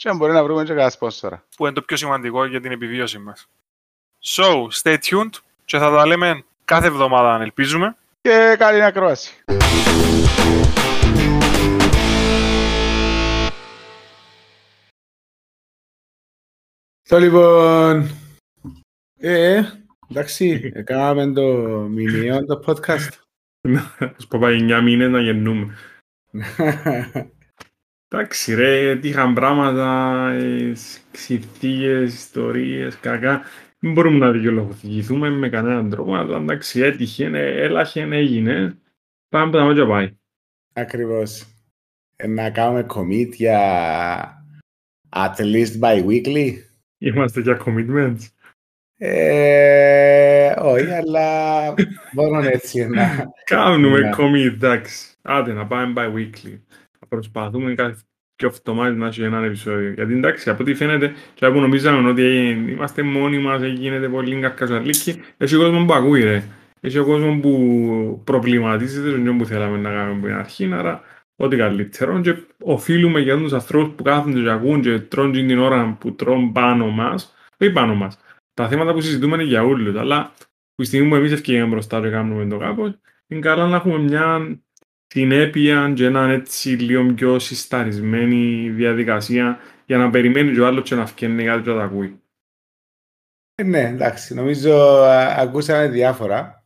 Και αν μπορεί να βρούμε και κανένα σπόνσορα. Που είναι το πιο σημαντικό για την επιβίωση μας. So, stay tuned και θα τα λέμε κάθε εβδομάδα αν ελπίζουμε. Και καλή ακρόαση. Το λοιπόν, ε, εντάξει, έκαναμε το μηνιαίο το podcast. Ας πω πάει 9 μήνες να γεννούμε. Εντάξει ρε, είχαν πράγματα, ε, συνθήκες, ιστορίες, κακά. Δεν μπορούμε να δικαιολογηθούμε με κανέναν τρόπο, αλλά εντάξει έτυχε, έλαχε, έγινε. Πάμε που τα μάτια πάει. Ακριβώς. Ε, να κάνουμε commit για at least bi-weekly. Είμαστε για commitments. Ε, όχι, αλλά μόνο έτσι να... Κάνουμε Ναι. commit, εντάξει. Άντε να πάμε bi-weekly. Θα προσπαθούμε κάθε και εβδομάδες να έχει ένα επεισόδιο. Γιατί εντάξει, από ό,τι φαίνεται, και από που νομίζαμε ότι ε, είμαστε μόνοι μας, ε, γίνεται πολύ καρκαζαλίκη, έχει κόσμος που ακούει ρε. Έχει ο κόσμος που προβληματίζεται τον που θέλαμε να κάνουμε από την αρχή, άρα ό,τι καλύτερο. Και οφείλουμε για τους ανθρώπους που κάθονται και ακούν και τρώνε την ώρα που τρώνε πάνω μας, όχι πάνω μας. Τα θέματα που συζητούμε είναι για όλους, αλλά που τη στιγμή που εμείς ευκαιρία μπροστά και κάνουμε το κάπως, είναι καλά να έχουμε μια συνέπεια και έναν έτσι λίγο πιο συσταρισμένη διαδικασία για να περιμένει και ο άλλος και να φτιάχνει κάτι και να τα ακούει. Ε, Ναι, εντάξει, νομίζω α, ακούσαμε διάφορα.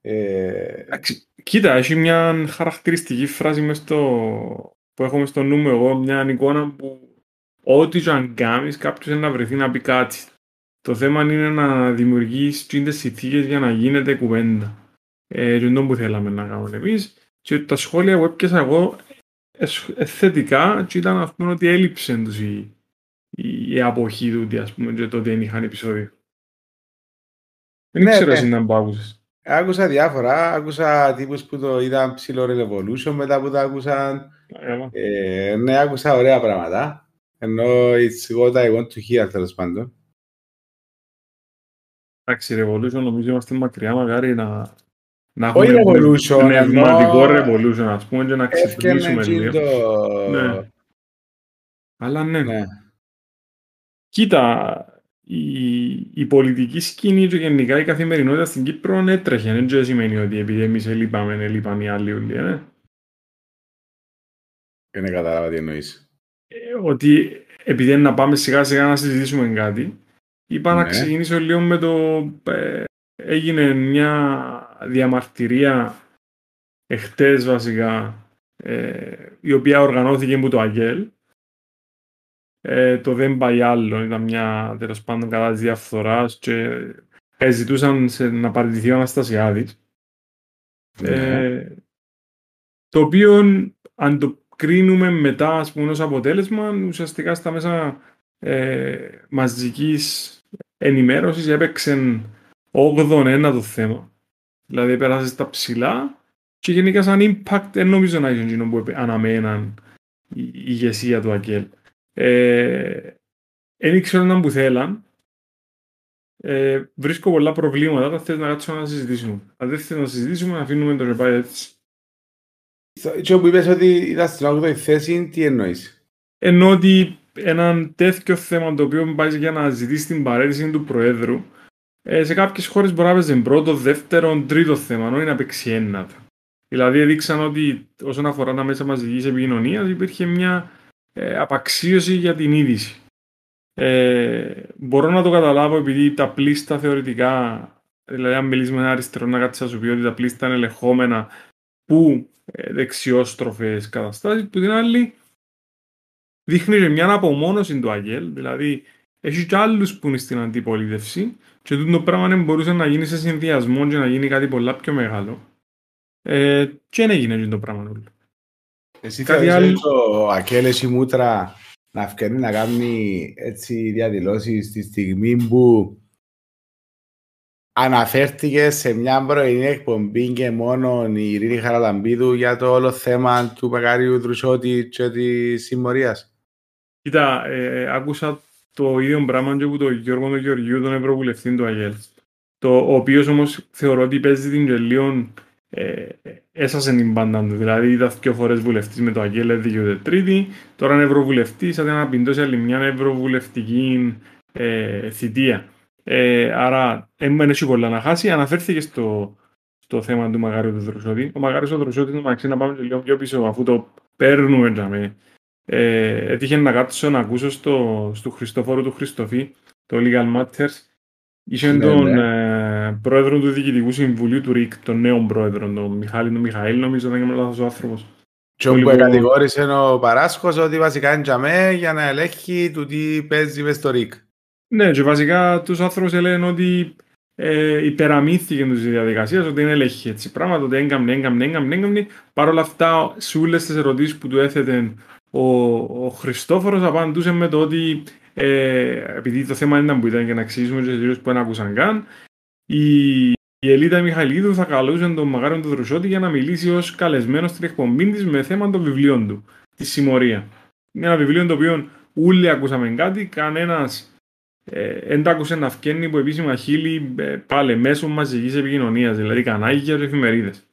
Ε, Εντάξει, Κοίτα, έχει μια χαρακτηριστική φράση μες στο... που έχω μες στο νου μου εγώ, μια εικόνα που ό,τι και αν κάνεις κάποιος είναι να βρεθεί να πει κάτι. Το θέμα είναι να δημιουργείς τις συνθήκες για να γίνεται κουβέντα. Ε, και αυτό που θέλαμε να κάνουμε εμείς. Και τα σχόλια που έπιασα εγώ ε, ε, θετικά και ήταν ας πούμε ότι έλειψε τους η, η, η αποχή του ας πούμε και το ότι δεν είχαν επεισόδιο. Δεν Ναι, ξέρω ναι. εσύ να που άκουσες. άκουσα διάφορα. Άκουσα τύπους που το είδαν ψηλό Revolution μετά που το άκουσαν. Καλά. Ε, ναι, άκουσα ωραία πράγματα. Ενώ it's what I want to hear, τέλος πάντων. Εντάξει, Revolution νομίζω είμαστε μακριά μακάρι να, να Όχι έχουμε Revolution, πνευματικό ενώ Revolution, ας πούμε, και να Έφτιανε ξυπνήσουμε τζιν λίγο. το... Ναι. Αλλά ναι. Ναι. Κοίτα, η, η πολιτική σκηνή και γενικά η καθημερινότητα στην Κύπρο έτρεχε. Δεν και σημαίνει ότι επειδή εμείς ελείπαμε, ελείπαν οι άλλοι όλοι. Ε. Δεν κατάλαβα τι εννοείς. Ε, ότι επειδή είναι να πάμε σιγά σιγά να συζητήσουμε κάτι, είπα να Ναι. ξεκινήσω λίγο με το... ε, έγινε μια διαμαρτυρία εχθές βασικά, ε, η οποία οργανώθηκε από το ΑΓΕΛ. Ε, το δεν πάει άλλο, ήταν μια τέλος πάντων κατά της διαφθοράς και ε, ζητούσαν σε, να παραιτηθεί ο Αναστασιάδης. Ε, το οποίο αν το κρίνουμε μετά ας πούμε ως αποτέλεσμα ουσιαστικά στα μέσα ε, μαζικής ενημέρωσης έπαιξε 8-1 το θέμα. Δηλαδή πέρασε στα ψηλά και γενικά σαν impact δεν νομίζω να είχε εκείνο που επε- αναμέναν η η ηγεσία του ΑΚΕΛ. Ε, δεν ήξερα να που θέλαν. Ε, βρίσκω πολλά προβλήματα, θα θες να κάτσουμε να συζητήσουμε. Αν δεν θες να συζητήσουμε, να αφήνουμε το να πάει έτσι. Και όπου είπες ότι ήταν στην 8η θέση, τι εννοείς; Ενώ ότι έναν τέτοιο θέμα το οποίο πάει για να ζητήσει την παρέτηση του Προέδρου, ε, σε κάποιες χώρες μπορεί να παίζει πρώτο, δεύτερο, τρίτο θέμα, όχι να παίξει ένατο. Δηλαδή έδειξαν ότι όσον αφορά τα μέσα μαζικής επικοινωνίας υπήρχε μια ε, απαξίωση για την είδηση. Ε, μπορώ να το καταλάβω επειδή τα πλήστα θεωρητικά, δηλαδή αν μιλήσει με ένα αριστερό να κάτσεις να σου πει ότι τα πλήστα είναι ελεγχόμενα που ε, δεξιόστροφες καταστάσεις, που την άλλη δείχνει και μια απομόνωση του Αγγέλ, δηλαδή έχει και άλλους που είναι στην αντιπολίτευση και τούτο πράγμα δεν μπορούσε να γίνει σε συνδυασμό και να γίνει κάτι πολλά πιο μεγάλο. Ε, και δεν έγινε και το πράγμα όλο. Εσύ Κάτι θεωρείς άλλο- ότι ο Ακέλ έχει μούτρα να φκένει να κάνει έτσι διαδηλώσεις στη στιγμή που αναφέρθηκε σε μια πρωινή εκπομπή και μόνο η Ειρήνη Χαραλαμπίδου για το όλο θέμα του Παγκάριου Δρουσότη και της συμμορίας; Κοίτα, ε, άκουσα το ίδιο πράγμα και από τον Γιώργο τον Γεωργίου, τον Ευρωβουλευτή του ΑΓΕΛ. Το, ο οποίος όμως θεωρώ ότι παίζει την γελίων ε, έσασε την πάντα του. Δηλαδή, ήταν δύο φορές βουλευτής με το ΑΓΕΛ, έδειξε τρίτη. Τώρα είναι ευρωβουλευτής, σαν να πιντώσει άλλη μια ευρωβουλευτική ε, θητεία. Ε, άρα, δεν έχει πολλά να χάσει. Αναφέρθηκε στο, στο θέμα του Μαγάριου του Δροσότη. Ο Μαγάριος του Δροσότη, το μαξί να πάμε λίγο πιο πίσω, αφού το παίρνουμε. Τζαμε. Ε, έτυχε να κάτσω να ακούσω στο, στο Χριστόφορο του Χριστοφή, το Legal Matters. Είχε ναι, τον ναι. Ε, πρόεδρο του Διοικητικού Συμβουλίου του ΡΙΚ, τον νέο πρόεδρο, τον Μιχάλη, τον Μιχαήλ, νομίζω δεν είμαι λάθος ο άνθρωπος. Και όπου λοιπόν... κατηγόρησε ο Παράσχος ότι βασικά είναι τζαμέ για να ελέγχει του τι παίζει μες στο ΡΙΚ. Ναι, και βασικά τους άνθρωπους λένε ότι ε, υπεραμήθηκε της διαδικασίας, ότι είναι ελέγχει έτσι πράγματα, ότι έγκαμνε, έγκαμνε, έγκαμνε, έγκαμνε. Παρ' όλα αυτά, σε όλες τις ερωτήσεις που του έθετε ο, ο Χριστόφορος απαντούσε με το ότι ε, επειδή το θέμα ήταν που ήταν για να εξηγήσουμε στους εταιρείες που δεν άκουσαν καν, η, η Ελίτα Μιχαηλίδου θα καλούσε τον Μαγάριο του Δρουσότη για να μιλήσει ως καλεσμένος στην εκπομπή της με θέμα των βιβλίων του, τη συμμορία. Είναι ένα βιβλίο το οποίο όλοι ακούσαμε κάτι, κανένας δεν ε, άκουσε να φκένει από επίσημα χείλη ε, πάλι μέσω μαζικής επικοινωνίας, δηλαδή κανάγια και εφημερίδες.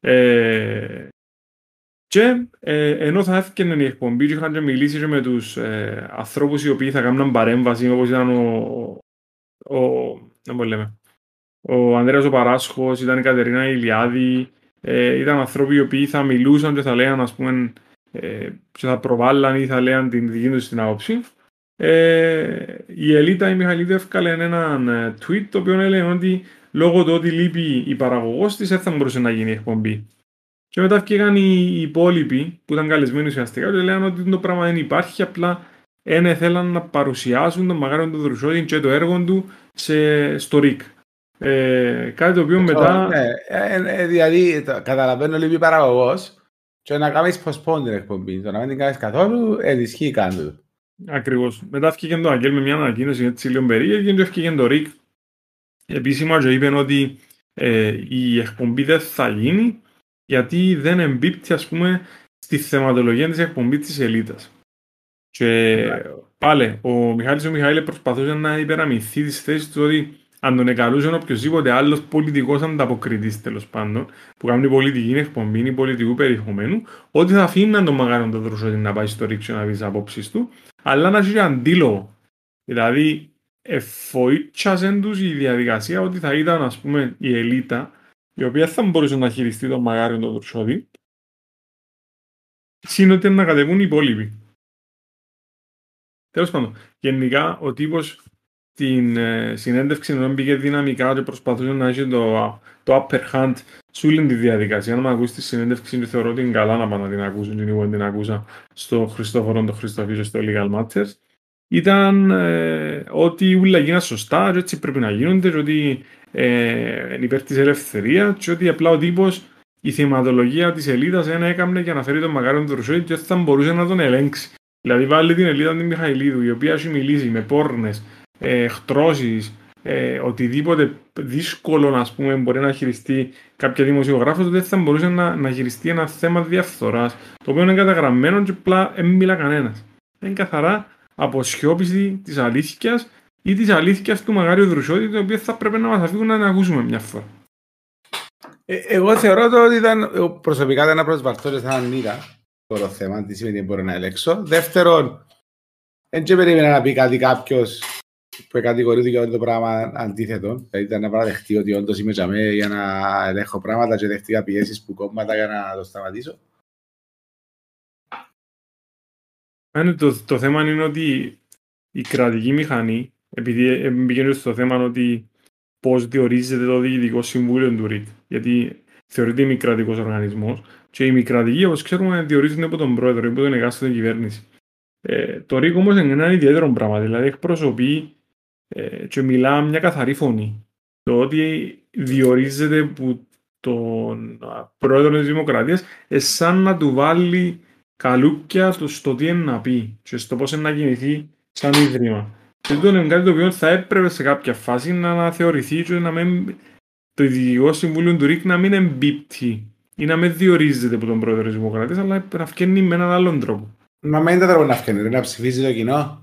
Ε, και ε, ενώ θα έφυγε η εκπομπή και είχαν μιλήσει και με τους ε, ανθρώπους οι οποίοι θα κάνουν παρέμβαση όπως ήταν ο, ο, ο, λέμε, ο Ανδρέας ο Παράσχος, ήταν η Κατερίνα Ηλιάδη, ε, ήταν άνθρωποι οι οποίοι θα μιλούσαν και θα λέγαν ας πούμε ε, και θα προβάλλαν ή θα λέγαν την δική τους την άποψη. Ε, η Ελίτα η Μιχαλίδη έφκαλε έναν ε, tweet το οποίο έλεγε ότι λόγω του ότι λείπει η παραγωγός της δεν θα μπορούσε να γίνει η εκπομπή. Και μετά βγήκαν οι υπόλοιποι που ήταν καλεσμένοι ουσιαστικά και λέγανε ότι το πράγμα δεν υπάρχει, απλά δεν θέλαν να παρουσιάσουν τον Μαγάριο του Δρουσότη και το έργο του σε, στο ΡΙΚ. Ε, κάτι το οποίο μετά... Ναι, ε, ε, δηλαδή, το, καταλαβαίνω λίγο παραγωγός και να κάνεις postpone την εκπομπή. Το να μην την κάνεις καθόλου, ενισχύει κάτω. Ακριβώς. Μετά βγήκε το Αγγέλ με μια ανακοίνωση έτσι λίγο περίεργη και βγήκε το ΡΙΚ επίσημα και είπε ότι ε, η εκπομπή δεν θα γίνει γιατί δεν εμπίπτει ας πούμε στη θεματολογία της εκπομπής της ελίτας. Και πάλι ο Μιχάλης ο Μιχαήλ προσπαθούσε να υπεραμειθεί τις θέσεις του ότι αν τον εκαλούσε οποιοδήποτε άλλος πολιτικός ανταποκριτής τέλος πάντων, που κάνει πολιτική εκπομπή ή πολιτικού περιεχομένου, ότι θα αφήναν τον Μαγάρο τον Δρουσότη να πάει στο ρίξιο να πει τις απόψεις του, αλλά να ζει αντίλογο. Δηλαδή, εφοίτσασαν τους η διαδικασία ότι θα ήταν, ας πούμε, η ελίτα η οποία θα μπορούσε να χειριστεί τον Μαγάριο τον Δρουσόδη, σύνοτε να κατεβούν οι υπόλοιποι. Τέλος πάντων, γενικά ο τύπος την ε, συνέντευξη ενώ μπήκε δυναμικά και προσπαθούσε να έχει το, το upper hand σε όλη τη διαδικασία. Αν με ακούσεις τη συνέντευξη, θεωρώ ότι είναι καλά να πάνε να την ακούσουν, την εγώ την ακούσα στο Χριστόφορο, το Χριστοφίσο, στο Legal Matters. Ήταν ε, ότι όλα γίνανε σωστά, και έτσι πρέπει να γίνονται, και ότι ε, υπέρ της ελευθερίας και ότι απλά ο τύπος η θεματολογία της Ελίδα δεν έκαμνε για να φέρει τον Μακάριον Δροσόη και θα μπορούσε να τον ελέγξει. Δηλαδή, βάλει την Ελίδα την Μιχαηλίδου, η οποία έχει μιλήσει με πόρνες, ε, εκτρώσει, ε, οτιδήποτε δύσκολο να πούμε, μπορεί να χειριστεί κάποια δημοσιογράφος, δεν θα μπορούσε να, να χειριστεί ένα θέμα διαφθοράς, το οποίο είναι καταγραμμένο και απλά δεν μιλά κανένας. Είναι καθαρά αποσιώπηση της αλήθειας ή της αλήθειας του Μαγάριου Δρουσότη, το οποίο θα πρέπει να μας αφήγουν να ακούσουμε μια φορά. Ε, εγώ θεωρώ ότι ήταν, προσωπικά ήταν ένα προσβαρτό και θα είδα το θέμα, τι σημαίνει μπορεί να ελέξω. Δεύτερον, δεν περίμενα να πει κάτι κάποιος που κατηγορείται για το πράγμα αντίθετο. Δηλαδή ήταν να παραδεχτεί ότι όντω είμαι τζαμέ για να ελέγχω πράγματα και δεχτήκα πιέσεις που κόμματα για να το σταματήσω. Το, το θέμα είναι ότι η κρατική μηχανή επειδή μπήκε στο θέμα ότι πώς διορίζεται το διοικητικό συμβούλιο του ΡΙΚ. Γιατί θεωρείται μη κρατικό οργανισμός και οι μη κρατικοί, όπως ξέρουμε, διορίζονται από τον πρόεδρο ή από τον εγκάστοτε κυβέρνηση. Ε, το ΡΙΚ όμως είναι ένα ιδιαίτερο πράγμα, δηλαδή εκπροσωπεί ε, και μιλά μια καθαρή φωνή. Το ότι διορίζεται από τον πρόεδρο της Δημοκρατίας, σαν να του βάλει καλούπια του στο τι είναι να πει και στο πώς είναι να κινηθεί σαν ίδρυμα. Και αυτό είναι κάτι το οποίο θα έπρεπε σε κάποια φάση να αναθεωρηθεί και να μην, το Διοικητικό Συμβούλιο του ΡΙΚ να μην εμπίπτει ή να μην διορίζεται από τον πρόεδρο της Δημοκρατίας, αλλά να φκένει με έναν άλλον τρόπο. Μα με είναι τρόπο να φκένει, να ψηφίζει το κοινό.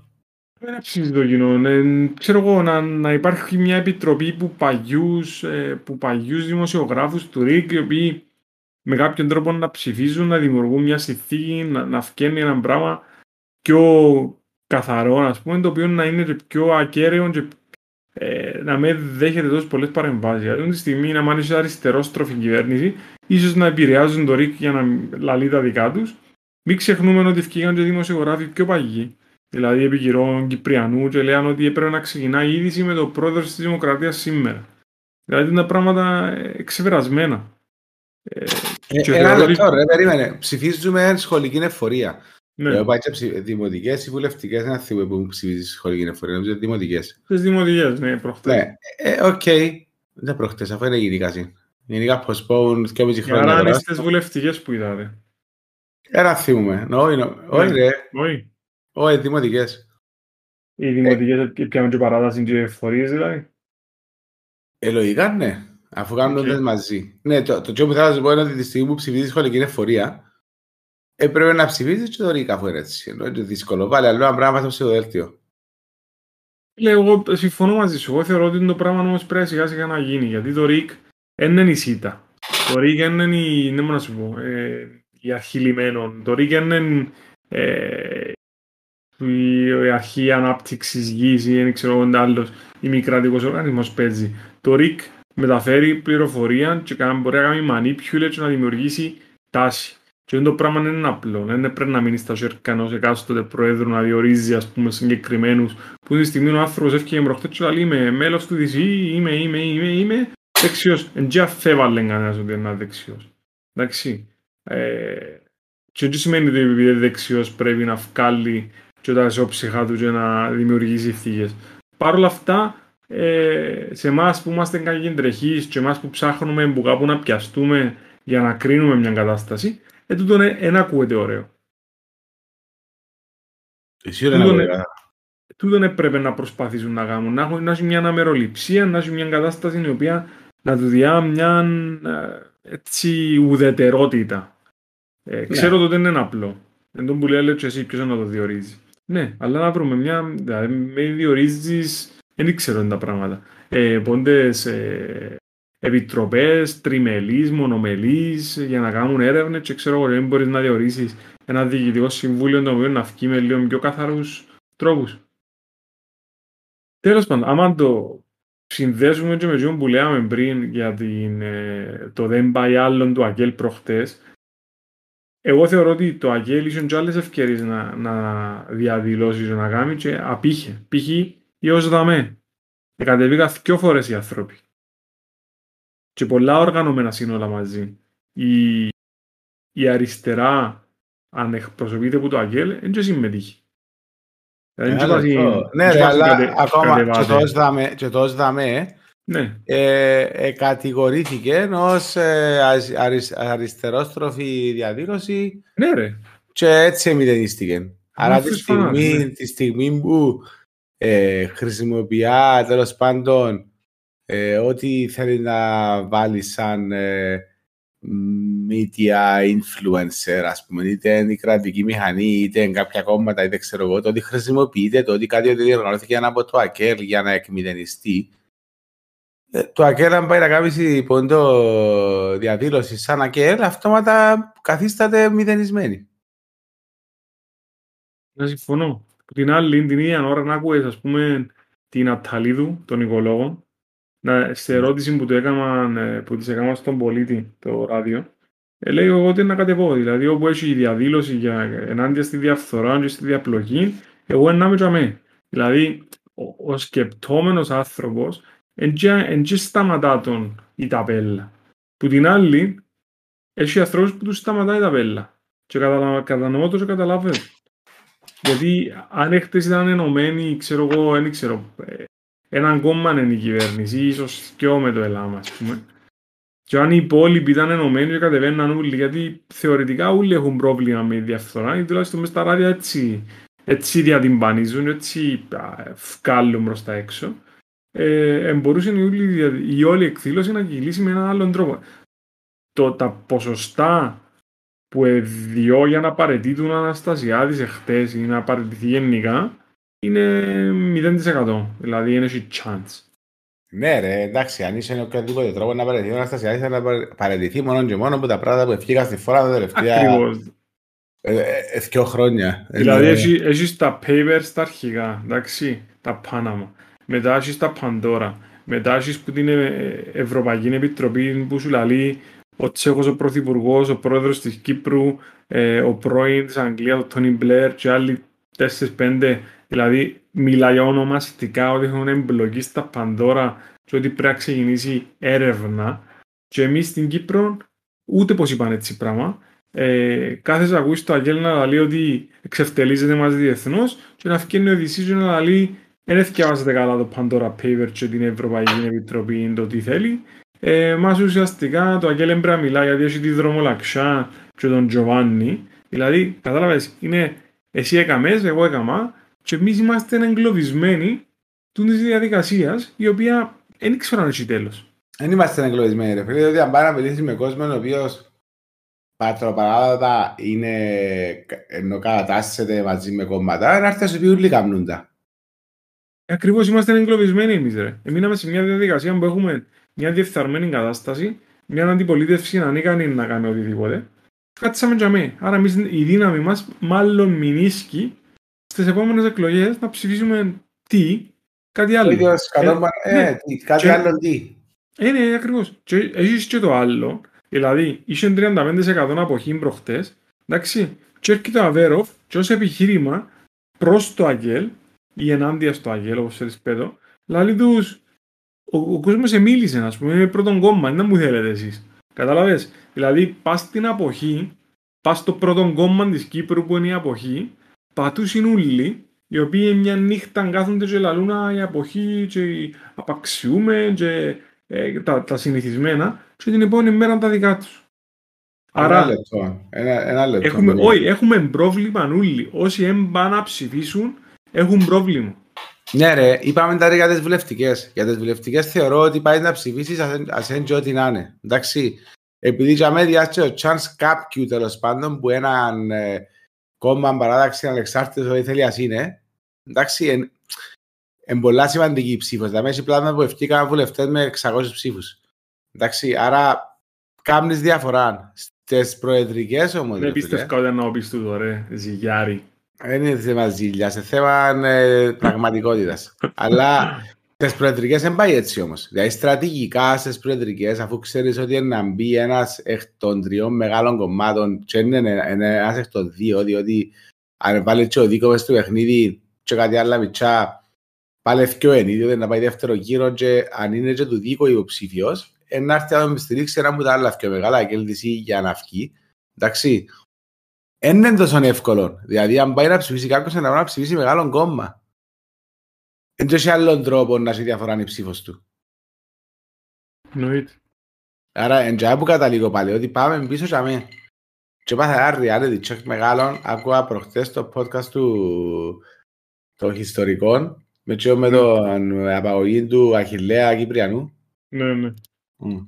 Δεν είναι ψηφίζει το κοινό. Ε, ξέρω εγώ, να, να υπάρχει μια επιτροπή που παγιούς, ε, που παγιούς δημοσιογράφους του ΡΙΚ, οι οποίοι με κάποιον τρόπο να ψηφίζουν, να δημιουργούν μια συνθήκη, να, να φκένει ένα πράγμα πιο καθαρό, ας πούμε, το οποίο να είναι και πιο ακέραιο και ε, να μην δέχεται τόσο πολλές παρεμβάσεις. Αυτή τη στιγμή να μάθεις αριστερόστροφη κυβέρνηση, ίσως να επηρεάζουν το ΡΙΚ για να λαλεί τα δικά τους. Μην ξεχνούμε ότι ευκήγαν και δημοσιογράφοι πιο παλιοί. Δηλαδή επί καιρών Κυπριανού και λέγανε ότι έπρεπε να ξεκινάει η είδηση με το πρόεδρο της Δημοκρατίας σήμερα. Δηλαδή είναι πράγματα εξεπερασμένα. Ε, ε, ένα λεπτό ρε, περίμενε. Ψηφίζουμε σχολική εφορία. Ναι. Εγώ πάει και ψη... δημοτικές ή βουλευτικές, εν θυμάμαι που ψηφίζει σχολική εφορία, νομίζω ότι δημοτικές. Τις δημοτικές, ναι, προχτές. Ναι, ε, οκ. Δεν προχτές, αφού είναι γενικά συν. Γενικά postpone και όμως χρόνια. Άρα είναι στις βουλευτικές που είδατε. Ένα θυμούμε. Όχι, όχι ρε. Όχι. Όχι, δημοτικές. Οι δημοτικές πιάνουν και παράταση και εφορίες δηλαδή. Ε, λογικά ναι. Αφού κάνουν okay. μαζί. Ναι, το, το που θέλω να σου πω είναι ότι τη στιγμή που ψηφίζει σχολική εφορία, έπρεπε να ψηφίσει και το ρίκα αφού είναι έτσι. Ενώ είναι δύσκολο. Πάλι άλλο ένα πράγμα στο ψηφοδέλτιο. Λέω, εγώ συμφωνώ μαζί σου. Εγώ θεωρώ ότι το πράγμα όμως πρέπει σιγά σιγά να γίνει. Γιατί το ΡΙΚ δεν είναι η ΣΥΤΑ. Το ΡΙΚ είναι η. Δεν να σου πω. Ε, η αρχή λιμένων. Το ΡΙΚ είναι ε, η, η αρχή ανάπτυξης γης ή δεν ξέρω τι άλλος. Η μη κρατικό οργανισμός παίζει. Το ΡΙΚ μεταφέρει πληροφορία και μπορεί να κάνει manipulate και να δημιουργήσει τάση. Και το πράγμα δεν είναι απλό. Δεν πρέπει να μείνει στα σέρκα ενός εκάστοτε προέδρου να διορίζει ας πούμε συγκεκριμένους που τη στιγμή ο άνθρωπος έφυγε προχτές και λέει είμαι μέλος του DC, είμαι, είμαι, είμαι, είμαι δεξιός. Εν και αφέβαλε κανένας ότι είναι δεξιός. Εντάξει. Ε, και τι σημαίνει ότι επειδή είναι δεξιός πρέπει να βγάλει και τα εσώψυχα του και να δημιουργήσει ευθύγες. Παρ' όλα αυτά, ε, σε εμά που είμαστε κακεντρεχείς και εμά που ψάχνουμε που κάπου να πιαστούμε για να κρίνουμε μια κατάσταση, ε, τούτο δεν ακούεται ωραίο. Εσύ δεν ακούγεται. Τούτο έπρεπε να προσπαθήσουν να κάνουν, να έχουν, να έχουν μια αμεροληψία, να έχουν μια κατάσταση η οποία να του διά μια ε, έτσι ουδετερότητα. Ε, ναι. Ξέρω ότι δεν είναι απλό. Εν τον που λέει, λέει εσύ ποιος να το διορίζει. Ναι, αλλά να βρούμε μια, δηλαδή με διορίζεις, δεν ξέρω τα πράγματα. Ε, πόντες ε, επιτροπές, τριμελείς, μονομελείς για να κάνουν έρευνες και ξέρω εγώ δεν μπορείς να διορίσεις ένα διοικητικό συμβούλιο το οποίο να βγει με λίγο πιο καθαρούς τρόπους. Τέλος πάντων, άμα το συνδέσουμε και με αυτό που λέμε πριν για την, ε, το δεν πάει άλλον του Αγγέλ προχτές, εγώ θεωρώ ότι το Αγγέλ είχε και άλλες ευκαιρίες να, να διαδηλώσει και να κάνει και απήχε. Π.χ. ή ως δαμέ. Κατεβήκα δυο φορές οι άνθρωποι και πολλά οργανωμένα σύνολα μαζί. Η, η αριστερά, αν εκπροσωπείται από το ΑΚΕΛ, δεν και συμμετείχε. Ναι, ρε, αλλά ακόμα και το ΣΔΑΜΕ ναι. ε, ε, κατηγορήθηκε ως ε, αριστερόστροφη διαδήλωση ναι, ρε. και έτσι εμειδενίστηκε. Άρα τη στιγμή, ναι. τη στιγμή που ε, χρησιμοποιεί τέλος πάντων ε, ό,τι θέλει να βάλει σαν ε, media influencer, ας πούμε, είτε είναι η κρατική μηχανή, είτε είναι κάποια κόμματα, είτε ξέρω εγώ, το ότι χρησιμοποιείται, το ότι κάτι ότι διοργανώθηκε από το ΑΚΕΛ για να εκμηδενιστεί. Ε, το ΑΚΕΛ, αν πάει να κάνει πόντο διαδήλωση σαν ΑΚΕΛ, αυτόματα καθίσταται μηδενισμένη. Να συμφωνώ. Από την άλλη, την ίδια ώρα να ακούες, ας πούμε, την Αταλίδου, τον οικολόγο, να, σε ερώτηση που, το έκανα, ε, που της έκανα στον πολίτη το ράδιο, ε, λέει εγώ ότι να κατεβώ. Δηλαδή, όπου έχει διαδήλωση για, ενάντια στη διαφθορά και στη διαπλοκή, εγώ να με τζαμέ. Δηλαδή, ο, ο σκεπτόμενος άνθρωπος δεν σταματά τον η ταπέλα. Που την άλλη, έχει ανθρώπους που τους σταματάει η ταπέλα. Και κατανοώ το και καταλάβω. Γιατί αν έχετε ήταν ενωμένοι, ξέρω εγώ, δεν ξέρω, ε, έναν κόμμα είναι η κυβέρνηση, ίσως και με το Ελλάδα, ας πούμε. Και αν οι υπόλοιποι ήταν ενωμένοι και κατεβαίναν όλοι, γιατί θεωρητικά όλοι έχουν πρόβλημα με διαφθορά, ή τουλάχιστον μες στα ράδια έτσι, έτσι διατυμπανίζουν, έτσι βγάλουν προς τα έξω, ε, μπορούσε η όλη, η όλη εκδήλωση να κυλήσει με έναν άλλον τρόπο. Το, τα ποσοστά που εδιώ για να παρετήτουν Αναστασιάδης εχθές ή να παρετηθεί γενικά είναι 0%. Δηλαδή είναι chance. Ναι ρε, εντάξει, αν είσαι οποιοδήποτε τρόπο να παραιτηθεί ο Αναστασιάδης θα παραιτηθεί μόνο και μόνο από τα πράγματα που ευκήγα στη φορά τα τελευταία Ακριβώς. ε, ε, δύο χρόνια. Δηλαδή Ε, έχει, έχεις τα papers τα αρχικά, εντάξει, τα Panama. Μετά έχεις τα Pandora. Μετά έχεις που την ε, Ευρωπαϊκή Επιτροπή που σου λαλεί ο Τσέχος ο Πρωθυπουργός, ο Πρόεδρος της Κύπρου, ε, ο πρώην της Αγγλίας, ο Τόνι Μπλερ και άλλοι 4-5. Δηλαδή μιλάει ονομαστικά ότι έχουν εμπλοκή στα Pandora και ότι πρέπει να ξεκινήσει έρευνα. Και εμείς στην Κύπρο ούτε πως είπαν έτσι πράγμα. Ε, κάθε ακούσει το Αγγέλ να λέει ότι εξευτελίζεται μαζί διεθνώς και να φτιάχνει ο Decision να λέει δεν έφτιαβάζεται καλά το Pandora Paper και την Ευρωπαϊκή Επιτροπή το τι θέλει. Ε, μας ουσιαστικά το Αγγέλ έμπρεπε να μιλάει γιατί έχει τη δρομολαξιά και τον Τζοβάνι. Δηλαδή, κατάλαβες, είναι εσύ έκαμες, εγώ έκαμα και εμείς είμαστε εγκλωβισμένοι του της διαδικασίας η οποία δεν ήξερα αν έχει τέλος. Δεν είμαστε εγκλωβισμένοι ρε φίλε, διότι αν πάει να μιλήσεις με κόσμο ο οποίος πατροπαράδοτα είναι, ενώ κατατάσσεται μαζί με κόμματα, να έρθει να σου πει όλοι κάνουν τα. Ακριβώς είμαστε εγκλωβισμένοι εμείς, ρε. Εμείναμε σε μια διαδικασία που έχουμε μια διεφθαρμένη κατάσταση, μια αντιπολίτευση ανίκανη να κάνει οτιδήποτε. Κάτσαμε για μέ. Άρα εμείς, η δύναμη μας μάλλον μηνίσκει στις επόμενες εκλογές να ψηφίσουμε τι, κάτι Ο άλλο. ίδιος κατόπαν, ε, ε, ναι. τι, κάτι Και- άλλο τι. Ε, ναι, ακριβώς. Και έχεις και το άλλο. Δηλαδή, είχε 35% αποχή προχτές. Εντάξει. Και έρχεται ο Αβέροφ και ως επιχείρημα προς το Αγγέλ ή ενάντια στο Αγγέλ, όπως θέλεις πέτω, λέει τους ο, ο κόσμος εμίλησε, ας πούμε, είναι πρώτον κόμμα, δεν μου θέλετε εσείς. Κατάλαβες. Δηλαδή, πας στην αποχή, πας στο πρώτο κόμμα της Κύπρου που είναι η αποχή, πατούσιν ούλοι, οι οποίοι μια νύχτα κάθονται και λαλούν «Α, η αποχή και απαξιούμε και ε, τα, τα συνηθισμένα και την επόμενη μέρα τα δικά τους. Ένα Άρα, λεπτό, ένα, ένα λεπτό. έχουμε, παιδιά. όχι, έχουμε πρόβλημα όλοι. Όσοι έμπαν να ψηφίσουν, έχουν πρόβλημα. Ναι ρε, είπαμε τα ρε για τις βουλευτικές. Για τις βουλευτικές θεωρώ ότι πάει να ψηφίσεις ας είναι και ό,τι να είναι. Εντάξει, επειδή για μένα διάστηκε ο chance κάποιου τέλος πάντων που έναν ε, κόμμα παράδαξη ανεξάρτητος ό,τι θέλει ας είναι, εντάξει, εν, εν πολλά σημαντική η ψήφος. Δηλαδή έχει πλάνα που ευκήκαν βουλευτές με 600 ψήφους. Εντάξει, άρα κάνεις διαφορά. Στις προεδρικές όμως, Δεν ρε φίλε, πίστευκα ότι να πεις τούτο ρε, ζυγιάρι. δεν είναι θέμα ζήλια, σε θέμα ε, πραγματικότητας. Αλλά στις προεδρικές δεν πάει έτσι όμως. Δηλαδή, στρατηγικά στις προεδρικές, αφού ξέρεις ότι είναι να μπει ένας εκ των τριών μεγάλων κομμάτων, και είναι ένα εκ των δύο, διότι αν βάλει και ο δίκο μες στο παιχνίδι, και κάτι άλλο μητσά, πάλι πιο ενίδιο, να πάει δεύτερο γύρο, και αν είναι και του δίκο υποψήφιος, να έρθει να τον στηρίξει ένα από τα άλλα πιο μεγάλα κέλτηση για να βγει. Εντάξει, δεν είναι τόσο εύκολο. Δηλαδή, αν πάει να ψηφίσει κάποιος, να πάει να ψηφίσει μεγάλο κόμμα. Δεν έχει άλλον τρόπο να έχει διαφορά η ψήφος του. Εννοείται. Άρα, εντζά που καταλήγω πάλι, ότι πάμε πίσω για μέ. Και έπαθα ένα reality check μεγάλο. Άκουγα προχτές το podcast του των ιστορικών με, τσιο με τον απαγωγή του Αχιλέα Κυπριανού. Ναι, ναι. Mm.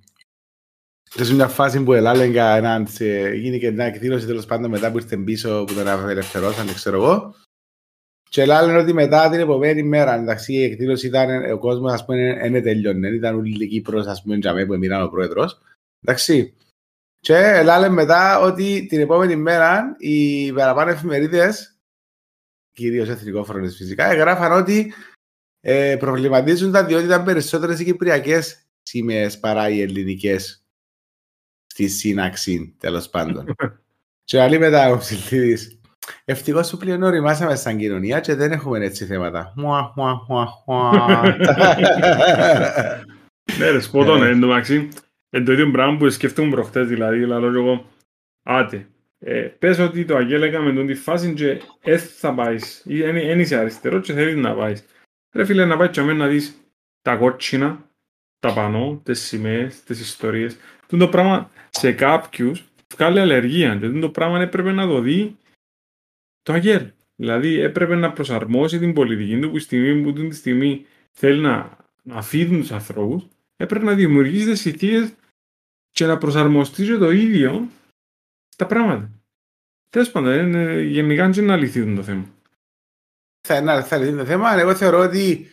Σε μια φάση που ελάλεγκα έναν, σε, γίνει και μια εκδήλωση τέλος πάντων μετά που ήρθε πίσω που τον απελευθερώσαν, δεν ξέρω εγώ. Και λένε ότι μετά την επόμενη μέρα, εντάξει, η εκδήλωση ήταν, ο κόσμος ας πούμε δεν τελειώνε, ήταν όλη η Κύπρος ας πούμε για μέ που μοιράνε ο πρόεδρος. Εντάξει. Και λένε μετά ότι την επόμενη μέρα οι παραπάνω εφημερίδες, κυρίως εθνικόφρονες φυσικά, έγραφαν ότι ε, προβληματίζονταν διότι ήταν περισσότερες οι κυπριακές σημαίες παρά οι ελληνικές στη σύναξη, τέλος πάντων. και άλλη μετά ο Ψηλίδης, ευτυχώς που πλέον οριμάσαμε σαν κοινωνία και δεν έχουμε έτσι θέματα. Μουα, μουα, μουα, μουα. Ναι ρε, σπότον, εν τω μεταξύ, εν το ίδιο πράγμα που σκέφτομαι προχτές, δηλαδή, λαλώ και εγώ, άτε, ε, πες ότι το Αγγέλ έκαμε τον τη φάση και δεν θα πάεις, ή εν είσαι αριστερό και θέλεις να πάεις. Ρε φίλε, να πάεις και αμέ να δεις τα κότσινα, τα πανό, τις σημαίες, τις ιστορίες. Τούτο το πράγμα σε κάποιους βγάλει αλλεργία και τούτο το πράγμα έπρεπε να το δει το αγέρ. Δηλαδή έπρεπε να προσαρμόσει την πολιτική του που, στιγμή, που τη στιγμή θέλει να, να φύγουν τους ανθρώπους, έπρεπε να δημιουργήσει τις συνθήκες και να προσαρμοστεί το ίδιο στα πράγματα. Τέλος πάντων, είναι, γενικά δεν είναι αληθίδουν το θέμα. Θα είναι αληθίδουν το θέμα. Εγώ θεωρώ ότι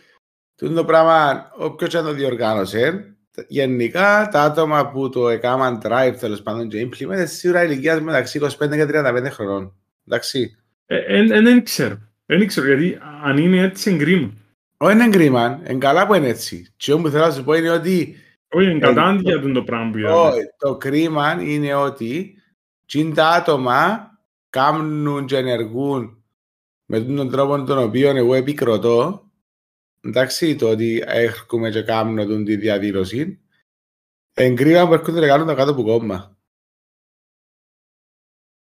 το πράγμα, όποιος το διοργάνωσε, γενικά τα άτομα που το έκαναν drive τέλος πάντων και implement, σίγουρα ηλικία μεταξύ 25 και 35 χρονών. Εντάξει. Δεν ξέρω. Δεν ξέρω γιατί αν είναι έτσι είναι κρίμα. Όχι είναι κρίμα, είναι καλά που είναι έτσι. Και όμως θέλω να σου πω είναι ότι... Όχι, είναι κατάντια το πράγμα που Όχι, το κρίμα είναι ότι τα άτομα κάνουν και ενεργούν με τον τρόπο τον οποίο εγώ επικροτώ εντάξει, το ότι έρχομαι και κάνω τη διαδήλωση εγκρίμα που έρχονται να κάνουν τα κάτω από κόμμα.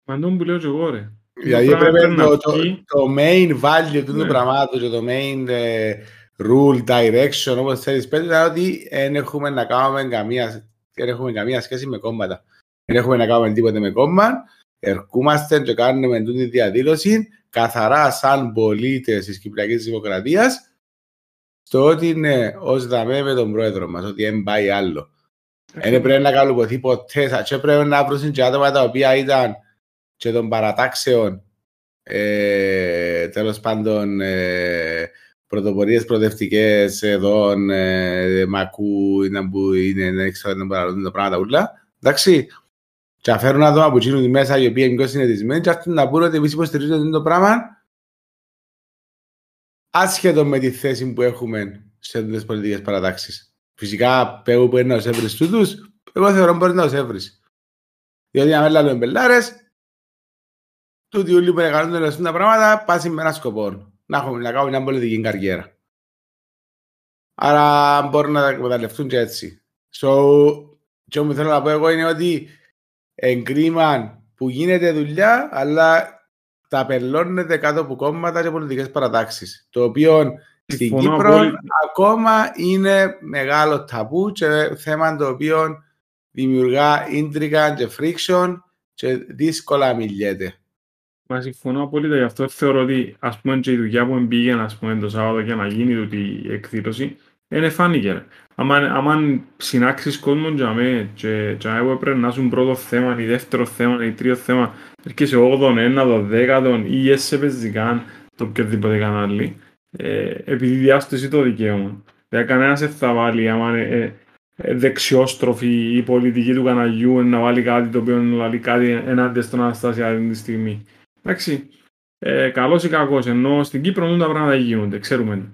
Μα τον που λέω και εγώ ρε. Δηλαδή πρέπει το, το, το, main value του ναι. πραγμάτων και το main uh, rule, direction, όπως θέλεις πέντε, είναι ότι δεν έχουμε να κάνουμε καμία, δεν έχουμε καμία σχέση με κόμματα. Δεν έχουμε να κάνουμε τίποτε με κόμμα. Ερχόμαστε και κάνουμε τη διαδήλωση καθαρά σαν πολίτες της Κυπριακής Δημοκρατίας στο ότι είναι ως δαμέ με τον πρόεδρο μας, ότι δεν πάει άλλο. Δεν πρέπει να καλουποθεί ποτέ. Και πρέπει να βρουν και άτομα τα οποία ήταν και των παρατάξεων ε, τέλος πάντων ε, πρωτοπορίες προοδευτικές εδώ, ε, Μακού, είναι που είναι, δεν ξέρω, δεν μπορούν τα πράγματα ούλα. Εντάξει, και να φέρουν άτομα που γίνουν μέσα οι οποίοι είναι πιο συνηθισμένοι και αυτοί να πούνε ότι εμείς υποστηρίζουμε το πράγμα άσχετο με τη θέση που έχουμε σε αυτές τις πολιτικές παρατάξεις. Φυσικά, πέγω που είναι να τους έβρεις τούτους, εγώ θεωρώ μπορεί να τους έβρεις. Διότι αν λέμε μπελάρες, τούτοι όλοι που κάνουν τα πράγματα πάσουν με ένα σκοπό. Να έχουμε να κάνουμε μια πολιτική καριέρα. Άρα μπορούν να τα εκμεταλλευτούν και έτσι. So, και όμως θέλω να πω εγώ είναι ότι εγκρίμαν που γίνεται δουλειά, αλλά τα πελώνεται κάτω από κόμματα και πολιτικές παρατάξεις. Το οποίο στην Κύπρο ακόμα είναι μεγάλο ταμπού και θέμα το οποίο δημιουργά ίντρικα και friction και δύσκολα μιλιέται. Μα συμφωνώ απόλυτα, γι' αυτό θεωρώ ότι ας πούμε και η δουλειά που πήγαινε ας πούμε, το Σάββατο για να γίνει τούτη η εκδήλωση, είναι φάνηκε. Αν συνάξεις κόσμο για μέ και για εγώ πρέπει να είσαι πρώτο θέμα ή δεύτερο θέμα ή τρίτο θέμα έρχεσαι όγδον, ένατο, δέκατον ή έσαι πεζικάν το οποιοδήποτε κανάλι ε, επειδή διάστηση το δικαίωμα. Δηλαδή κανένας δεν θα βάλει άμα ε, ε, δεξιόστροφη η πολιτική του καναλιού να βάλει κάτι το οποίο να βάλει κάτι ενάντια στον Αναστάσια αυτή τη στιγμή. Εντάξει, ε, καλός ή κακός, ενώ στην Κύπρο δεν τα πράγματα γίνονται, ξέρουμε.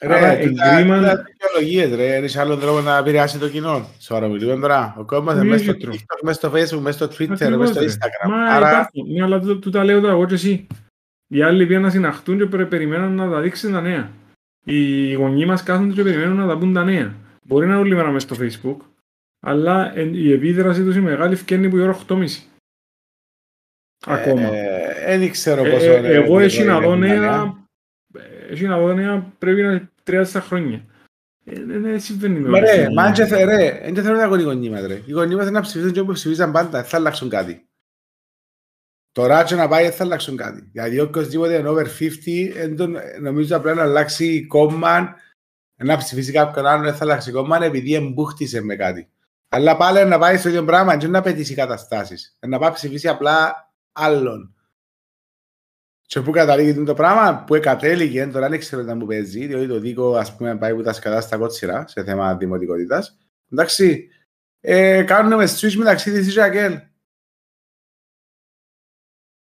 Ρε, εγκρίμαν... Τα δικαιολογίες, ρε, είναι άλλο τρόπο να επηρεάσει το κοινό. Σωρά μιλούμε τώρα. Ο κόσμος είναι μέσα στο TikTok, μέσα στο Facebook, μέσα στο Twitter, μέσα στο Instagram. Μα Άρα... υπάρχουν, ναι, αλλά του τα λέω τώρα εγώ και εσύ. Οι άλλοι πήγαν να συναχτούν και περιμένουν να τα δείξουν τα νέα. Οι γονείς μας κάθονται και περιμένουν να τα πούν τα νέα. Μπορεί να είναι όλη μέρα μέσα στο Facebook, αλλά η επίδραση τους είναι μεγάλη ευκαιρνή που η ώρα 8.30. Ακόμα. Δεν ξέρω πόσο ε, Εγώ έτσι να δω νέα έχει να δω νέα πρέπει να είναι 30 χρόνια. Ε, δεν συμβαίνει με όλες. Ρε, μα ρε, δεν θέλω να γονεί γονείς μας ρε. Οι γονείς μας να ψηφίσουν και όπως ψηφίσαν πάντα, θα αλλάξουν κάτι. Τώρα και να πάει θα αλλάξουν κάτι. Γιατί οποιοςδήποτε είναι over 50, νομίζω απλά να αλλάξει κόμμα, να ψηφίσει κάποιον άλλον, θα αλλάξει κόμμα επειδή εμπούχτησε με κάτι. Αλλά πάλι να πάει στο ίδιο πράγμα και να πετύσει καταστάσεις. Να πάει ψηφίσει απλά άλλον. Και πού καταλήγει το πράγμα που κατέληγε, τώρα δεν ξέρω να μου παίζει, διότι το δίκο ας πούμε πάει που τα σκατά στα κότσιρα σε θέμα δημοτικότητας. Εντάξει, ε, κάνουμε switch μεταξύ της και Αγγέλ.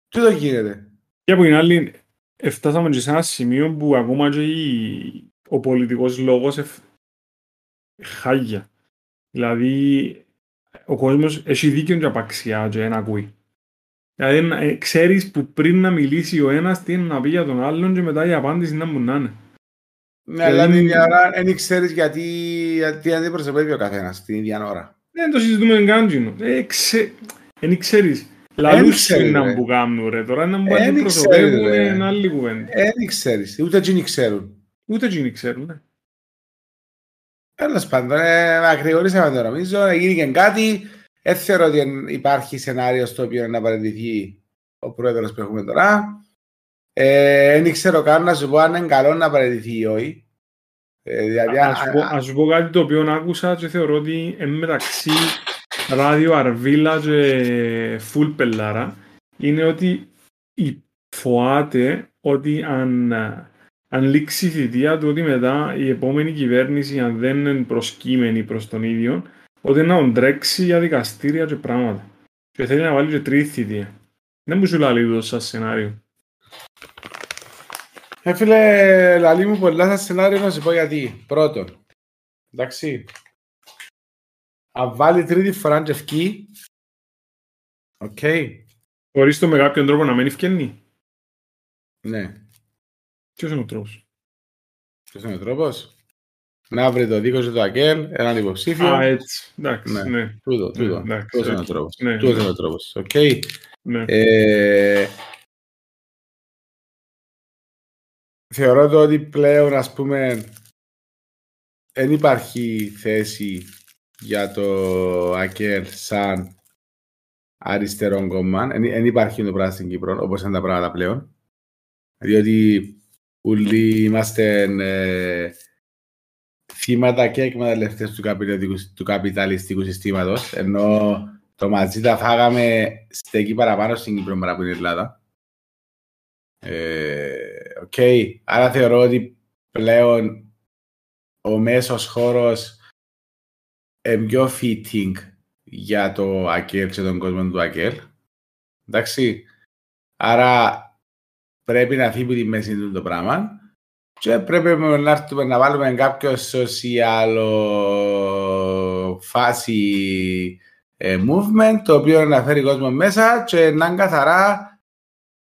Τι το γίνεται; Και από την άλλη, φτάσαμε και σε ένα σημείο που ακόμα και ο πολιτικός λόγος εφ... χάγια. Δηλαδή, ο κόσμος έχει δίκιο και απαξιά και ένα ακούει. Δηλαδή ε, ξέρεις που πριν να μιλήσει ο ένας τι είναι να πει για τον άλλον και μετά η απάντηση να μου να είναι. Ναι, αλλά την ίδια ώρα δεν ξέρεις γιατί, γιατί αντιπροσωπεύει ο καθένας την ίδια ώρα. Δεν το συζητούμε εγκάντζινο. Δεν ε, ξέρεις. Λαλούς είναι να μου κάνουν ρε. Τώρα να μου αντιπροσωπεύουν είναι άλλη κουβέντα. Δεν ξέρεις. Ούτε εκείνοι ξέρουν. Ούτε εκείνοι ξέρουν, ναι. Τέλος πάντων, ε, ακρηγορήσαμε το νομίζω, έγινε και κάτι. Δεν θεωρώ ότι εν- υπάρχει σενάριο στο οποίο να παραιτηθεί ο πρόεδρος που έχουμε τώρα. Ε, Δεν ξέρω καν να σου πω αν είναι καλό να παραιτηθεί ή όχι. Ε, δηλαδή, Α σου, πω, ας σου πω κάτι το οποίο άκουσα και θεωρώ ότι είναι μεταξύ ράδιο Αρβίλα και φουλ πελάρα είναι ότι η- φοάται ότι αν, αν λήξει η θητεία του ότι μετά η επόμενη κυβέρνηση αν δεν είναι προσκύμενη προς τον ίδιο ότι να τον τρέξει για δικαστήρια και πράγματα και θέλει να βάλει και τρίτη θητεία. Δεν μου σου λέει το σαν σενάριο. Ε, φίλε, λαλή μου πολλά στα σενάριο να σου πω γιατί. Πρώτον, εντάξει, αν βάλει τρίτη φορά και ευκεί, οκ, Χωρίς το με κάποιον τρόπο να μένει φκένει. ναι. Ποιος είναι ο τρόπος; Ποιος είναι ο τρόπος; Να βρει το δικό του το ΑΚΕΛ, έναν υποψήφιο. Α, έτσι. Εντάξει, Ναι. ναι. Τούτο, τούτο. Ναι, εντάξει, Τούτος είναι ο οκ. τρόπος. Ναι, Τούτος ναι. είναι ο τρόπος. Οκ. ναι. Ε, θεωρώ το ότι πλέον, ας πούμε, δεν υπάρχει θέση για το ΑΚΕΛ σαν αριστερό κόμμα. Δεν υπάρχει το πράγμα στην Κύπρο, όπως είναι τα πράγματα πλέον. Διότι όλοι είμαστε ε, θύματα και εκμεταλλευτές του, καπιταλιστικού- του καπιταλιστικού συστήματος, ενώ το μαζί τα φάγαμε στέκει παραπάνω στην Κύπρο παρά από την Ελλάδα. Ε, οκ. Άρα θεωρώ ότι πλέον ο μέσος χώρος είναι πιο fitting για το ΑΚΕΛ και τον κόσμο του ΑΚΕΛ. Εντάξει. Άρα πρέπει να φύγει τη μέση του το πράγμα και πρέπει να, έρθουμε να βάλουμε κάποιο σοσιαλο φάση ε, movement το οποίο να φέρει κόσμο μέσα και να είναι καθαρά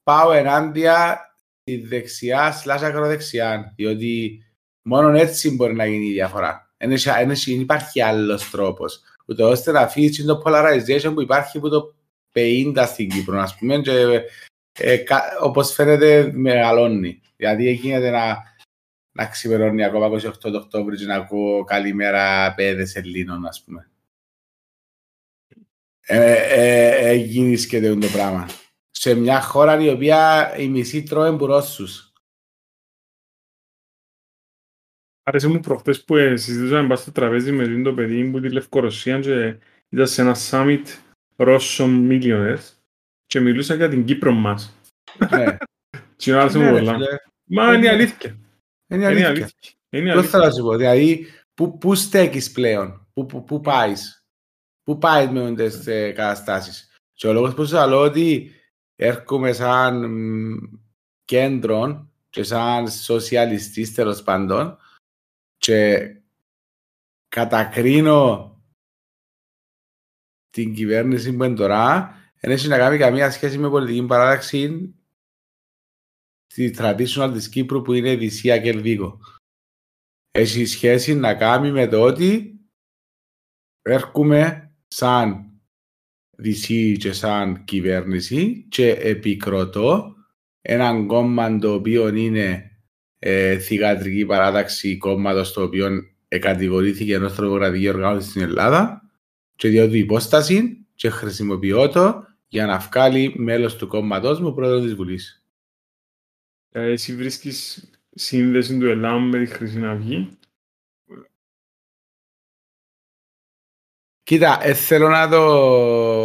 πάω ενάντια τη δεξιά slash ακροδεξιά διότι μόνο έτσι μπορεί να γίνει η διαφορά. Δεν έχει- δεν έχει- δεν υπάρχει άλλος τρόπος ούτε ώστε να αφήσει το polarization που υπάρχει από το 50 στην Κύπρο ας πούμε και ε, κα- όπως φαίνεται μεγαλώνει. Δηλαδή γίνεται να, να ξημερώνει ακόμα 28 το Οκτώβριο και να ακούω καλημέρα παιδες Ελλήνων ας πούμε. Ε, ε, ε, γίνει σχεδόν το πράγμα. Σε μια χώρα η οποία η μισή τρώει που Ρώσους. Άρεσε μου προχτές που ε, συζητούσαμε πάνω στο τραπέζι με εκείνο το παιδί που τη Λευκορωσία και ήταν σε ένα summit Russian millionaires και μιλούσα για την Κύπρο μας. ναι. Και άρεσε μου Ναι, ρε πολλά. φίλε, Μα είναι η Ναι. αλήθεια. Είναι Είναι η αλήθεια. αλήθεια. Είναι η Πώς αλήθεια. θα σου πω, δηλαδή, πού, πού στέκεις πλέον, πού, πού, πού πάεις, πού πάεις με τις ε, καταστάσεις. Και ο λόγος που σου λέω ότι έρχομαι σαν μ, κέντρο και σαν σοσιαλιστής τέλος πάντων και κατακρίνω την κυβέρνηση που είναι τώρα δεν έχει να κάνει καμία σχέση με πολιτική παράταξη τη traditional της Κύπρου που είναι η Δυσία και Ελβίγο έχει σχέση να κάνει με το ότι έρχομαι σαν DC και σαν κυβέρνηση και επικροτώ έναν κόμμα το οποίο είναι ε, θηγατρική παράταξη κόμματος το οποίο εκατηγορήθηκε ενός τρομοκρατική οργάνωση στην Ελλάδα και διότι υπόσταση και χρησιμοποιώ το για να βγάλει μέλος του κόμματός μου πρόεδρος της Βουλής. Ε, Εσύ βρίσκεις σύνδεση του ΕΛΑΜ με τη Χρυσή Αυγή; Κοίτα, ε, θέλω να το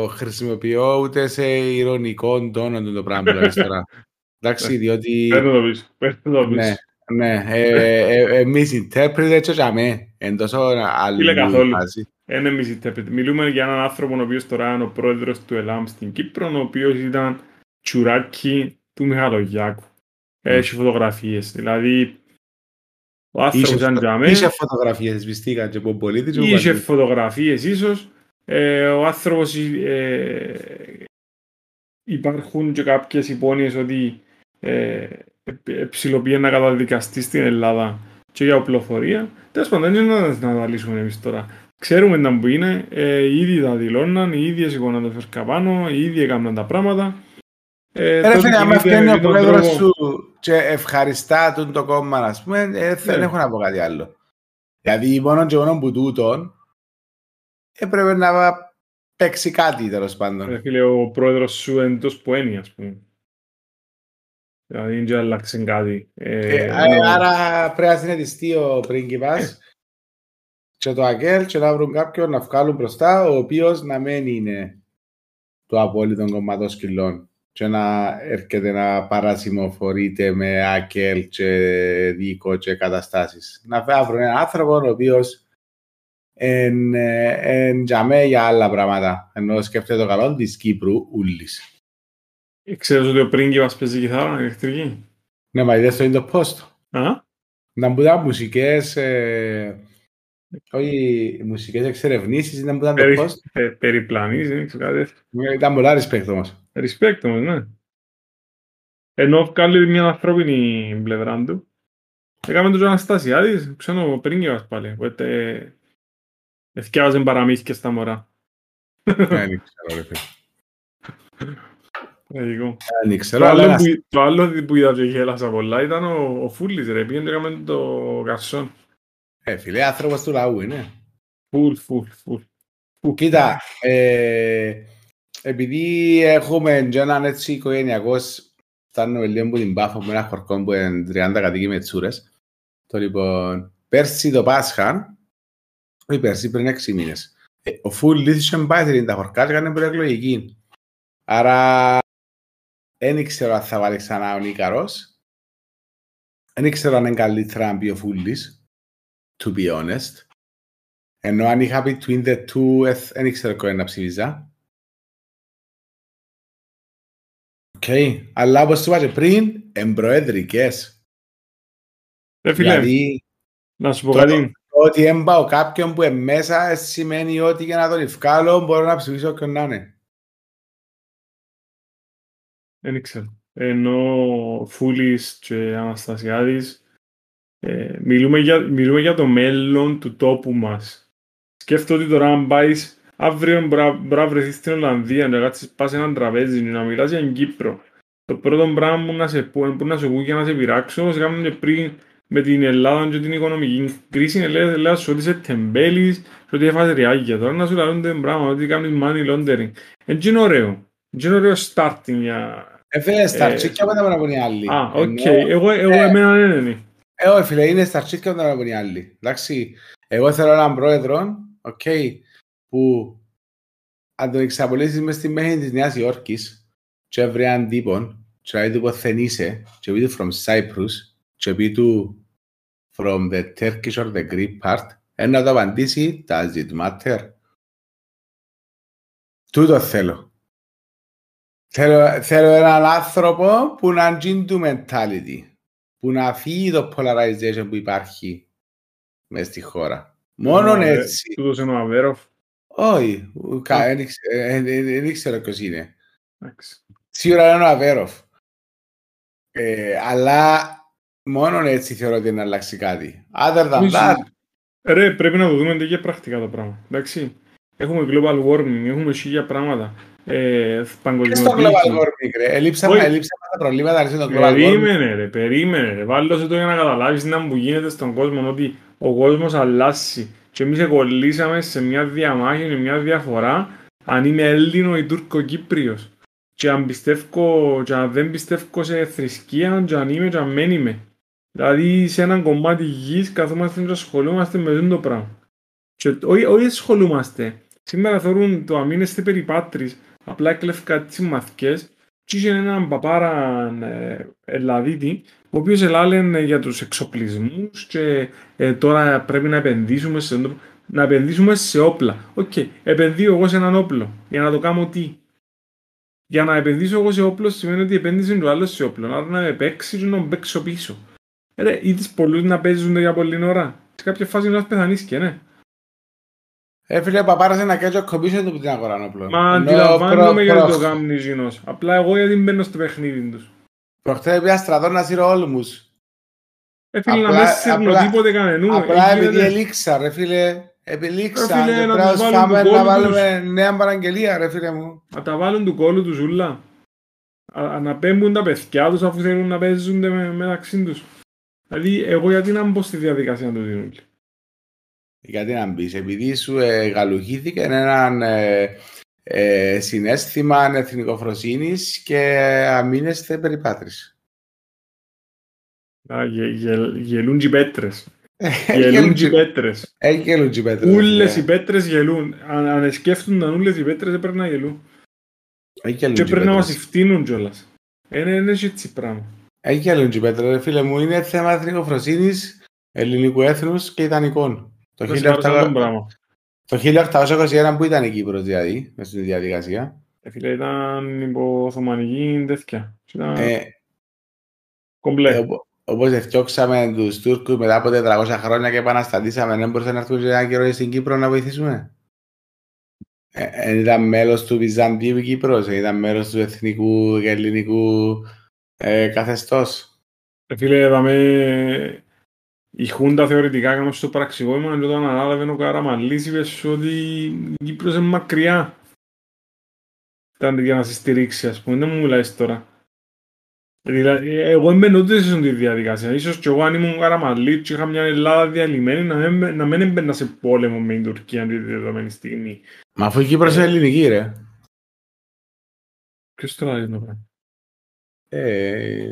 χρησιμοποιώ ούτε σε ηρωνικό τόνο του το πράγμα που λες τώρα. Εντάξει, διότι... Παίρνω το πίσω. Παίρνω το Ναι, πίσω. ναι. Ε, ε, ε, misinterpreted και για με. Εν τόσο Φίλε, αλλού καθόλου. φάση. Είναι misinterpret. Μιλούμε για έναν άνθρωπο ο οποίος τώρα είναι ο πρόεδρος του ΕΛΑΜ στην Κύπρο, ο οποίος ήταν τσουράκι του Μιχαλογιάκου. Έχει φωτογραφίες. Δηλαδή, ο άνθρωπος Είχε ήταν φω- για μένα. Είχε φωτογραφίες, βυστήκαν και από πολίτη και από Είχε παντού. φωτογραφίες ίσως. Ε, ο άνθρωπος ε, υπάρχουν και κάποιες υπόνοιες ότι ε, ε, ψηλοποιεί να καταδικαστεί στην Ελλάδα και για οπλοφορία. Τέλος πάντων, δεν είναι να τα αναλύσουμε εμείς τώρα. Ξέρουμε να που είναι, ε, οι ίδιοι τα δηλώναν, οι ίδιοι σηκώναν το φερκά πάνω, οι ίδιοι έκαναν τα πράγματα. Ε, Ρε τότε φίλε, άμα κινείται φτιάχνει με ο τον πρόεδρος τρόπο- σου και ευχαριστά τον το κόμμα, ας πούμε, ε, δεν Ναι. έχω να πω κάτι άλλο. Δηλαδή μόνο και μόνο που τούτον έπρεπε να παίξει κάτι τέλος πάντων. Ρε φίλε, ο πρόεδρος σου εντός που έννοια, ας πούμε. Δηλαδή, δεν άλλαξε κάτι. Ε, Ε, ε, άρα πρέπει να συνετιστεί ο πρίγκιπας και το Αγγέλ και να βρουν κάποιον να βγάλουν μπροστά ο οποίος να μην είναι το απόλυτο κομμάτο σκυλών και να έρχεται να παρασημοφορείται με Αγγέλ και δίκο και καταστάσεις. Να βρουν έναν άνθρωπο ο οποίος εν, ε, εν τζαμέ για άλλα πράγματα. Ενώ σκέφτεται το καλό της Κύπρου ούλης. Ξέρεις ότι ο πρίγκιπας παίζει κιθάρα ηλεκτρική; Ναι, μα είδες το είναι το post. Α, Να που ήταν μουσικές, ε, όχι μουσικές εξερευνήσεις, ήταν που ήταν το περι, post. ε, περιπλανής, δεν ξέρω κάτι τέτοιο. Ήταν πολλά respect όμως. Respect όμως, ναι. Ενώ βγάλει μια ανθρώπινη πλευρά του. Έκαμε τον Αναστασιάδης, ξέρω ο πρίγκιπας πάλι. Οπότε ευκαιάζε παραμύθια στα μωρά. Δεν ξέρω, ρε φίλε. Λογικό. Δεν Το ξέρω, αλλά άλλο, ένας- που, το άλλο που είδα και γέλασα πολλά ήταν ο, ο Φούλης ρε, πήγαινε και έκαμε το καρσόν. ε, φίλε, άνθρωπος του λαού είναι. Φουλ, φουλ, φουλ. Κοίτα, ε, επειδή έχουμε και έναν έτσι οικογενειακός, φτάνουμε λίγο από την Πάφο με ένα χορκό που είναι 30 κατοίκοι με τσούρες. Το λοιπόν, πέρσι το Πάσχα, όχι πέρσι, πριν 6 μήνες, ε, ο Φούλης είχε πάει τα χορκά και έκανε προεκλογική. Άρα, δεν ήξερα αν θα βάλει ξανά ο Νίκαρος. Δεν ήξερα αν είναι καλύτερα να μπει ο Φούλης, to be honest. Ενώ αν είχα between the two, ε, δεν ήξερα κόλλη να ψηφίζα. Οκ. Αλλά όπως σου είπα και πριν, εμπροεδρικές. Ρε φίλε, Δηλαδή, να σου πω το- κάτι. το ότι έμπαω κάποιον που είναι μέσα, ε, σημαίνει ότι για να τον ευκάλω μπορώ να ψηφίσω όποιον να είναι. Δεν ήξερα. Ενώ Φούλης και Αναστασιάδης ε, μιλούμε, για, μιλούμε για το μέλλον του τόπου μας. Σκέφτομαι ότι τώρα αν πάεις αύριο μπορεί να- μπορεί να βρεθείς στην Ολλανδία να κάτσεις πας σε έναν τραπέζι να μιλάς για την Κύπρο. Το πρώτο πράγμα που να σε πω, που να σου πω και να σε πειράξω, όπως κάνουμε και πριν με την Ελλάδα και την οικονομική κρίση, λέει, λέει σου ότι είσαι τεμπέλης και ότι έφασε ριάγια. Τώρα να σου λαλούν το πράγμα, ότι κάνεις money laundering. Έτσι είναι ωραίο. Έτσι είναι ωραίο starting για... Ε, φίλε, στα Ε, αρχίδια μετά πρέπει να πούν οι άλλοι. Α, οκ. Ενώ- Εγώ, εγώ ε, εμένα δεν είναι. Ε, όχι φίλε, είναι στα αρχίδια μετά να πούν οι άλλοι. Εντάξει, εγώ θέλω έναν πρόεδρο, οκ, που αν τον εξαπολύσεις μες στη μέση της Νέας Υόρκης και βρει έναν τύπον και να πει του ποθεν είσαι και πει του from Cyprus και πει του from the Turkish or the Greek part ένα να το απαντήσει does it matter; Τούτο θέλω. Θέλω, θέλω έναν άνθρωπο που να γίνει του mentality που να φύγει το polarization που υπάρχει μες στη χώρα. Μόνο Ε, έτσι. Τούτος είναι ο Αβέροφ. Όχι, κα- Α. δεν ήξε- ε, ε, ε, δεν ήξερα ποιος είναι. Εντάξει. Σίγουρα είναι ο Αβέροφ. Ε, αλλά μόνο έτσι θεωρώ ότι είναι να αλλάξει κάτι. Other than Όχι. that, Ρε, πρέπει να το δούμε και πρακτικά το πράγμα. Εντάξει. Έχουμε global warming, έχουμε χίλια πράγματα. Ε, και στο παγκοσμιοποίηση. global warming, ρε; Ελείψαμε, Όχι. ελείψαμε τα προβλήματα, αρέσει το global warming. Περίμενε ρε, περίμενε ρε. Βάλω το για να καταλάβεις να που γίνεται στον κόσμο ότι ο κόσμος αλλάζει. Και εμείς εκολλήσαμε σε μια διαμάχη, σε μια διαφορά αν είμαι Έλληνος ή Τούρκο Κύπριος. Και αν πιστεύω, και αν δεν πιστεύω σε θρησκεία, και αν είμαι και αν δεν είμαι. Δηλαδή σε έναν κομμάτι γης καθόμαστε και ασχολούμαστε με αυτό το πράγμα. Και όχι, όχι ασχολούμαστε. Σήμερα θεωρούν το αμήνεστε περιπάτρις, απλά έκλεφκα τις μαθηκές και είχε έναν παπάρα ε, Ελλαδίτη, ο οποίος ελάλεν για τους εξοπλισμούς και ε, τώρα πρέπει να επενδύσουμε σε, να επενδύσουμε σε όπλα. Οκ, επενδύω εγώ σε έναν όπλο. Για να το κάνω τι; Για να επενδύσω εγώ σε όπλο σημαίνει ότι επένδυσε το άλλο σε όπλο. Άρα να με παίξει και να με παίξω πίσω. Ε, Ρε, είδες πολλούς να παίζουν για πολλή ώρα. Σε κάποια φάση να πεθανείς και ναι. Ε, φίλε, ο παπάρας είναι να κάνει το κομπίσιο του που την αγορά όπλο. Μα Ενώ αντιλαμβάνομαι προ- γιατί προ- το κάνουν οι ζήνος. Απλά εγώ γιατί μπαίνω στο παιχνίδι τους. Προχτές πήγα στρατό να σύρω όλμους. Ε, φίλε, να Απλά- μην σύρνω απλά- τίποτε κανενού. Απλά Ε, επειδή γίνεται- ελίξα, ρε φίλε. Επιλήξα. Ρε φίλε, και να πρέπει τους να βάλουν φάμε του να κόλου βάλουμε νέα παραγγελία, ρε φίλε μου. Να τα βάλουν του κόλου τους ζούλα. Α- Να πέμπουν τα παιδιά τους αφού θέλουν να παίζουν με, μεταξύ τους. Δηλαδή, εγώ γιατί να μπω στη διαδικασία να το δίνουν. Γιατί να μπεις, επειδή σου ε, γαλουχήθηκε έναν ε, ε, συνέστημα εθνικοφροσύνη και αμήνεστε περιπάτρηση. Α, γε, γε, γελούν και οι πέτρες. Ε, Γελούν και οι πέτρες. Έχει γελούν και οι πέτρες. Ούλες οι ναι. πέτρες γελούν. Αν, αν σκέφτονταν ούλες οι πέτρες δεν πρέπει να γελούν. Έχει γελούν Και και οι πρέπει να μας πέτρες. ευθύνουν κιόλας. Είναι, είναι έτσι πράγμα. Έχει γελούν και οι πέτρες, ρε φίλε μου. Είναι θέμα εθνικοφροσύνης, ελληνικού έθνους και ιδανικών. Το Δεν σε πάρω σαν 1800 τον πράγμα. Το 1821 που ήταν η Κύπρος δηλαδή, μες στη διαδικασία. Ε, φίλε, ήταν υπό Οθωμανική τέτοια. Ήταν Ε, κομπλέ. Ε, οπο- Όπως ευτιώξαμε τους Τούρκους μετά από 400 χρόνια και επαναστατήσαμε, δεν μπορούσαν να έρθουν και ένα καιρό στην Κύπρο να βοηθήσουμε; Ε, ε, ήταν μέλος του Βυζαντίου η Κύπρος, ε, ήταν μέλος του εθνικού και ελληνικού ε, καθεστώς. Ε, φίλε, είδαμε η Χούντα θεωρητικά έκαμε στο πραξικόπημα και όταν ανάλαβε ο Καραμαλής είπες σου ότι η Κύπρος είναι μακριά. Ήταν για να σε στηρίξει, ας πούμε. Δεν μου μιλάς τώρα. Δηλαδή, εγώ έμπαινε ούτε σε τη διαδικασία. Ίσως και εγώ αν ήμουν Καραμαλής και είχα μια Ελλάδα διαλυμένη να μην, να μην έμπαινα σε πόλεμο με την Τουρκία τη δεδομένη στιγμή. Μα αφού η Κύπρος είναι ελληνική ρε. Ποιος τώρα είναι το πράγμα; Ε,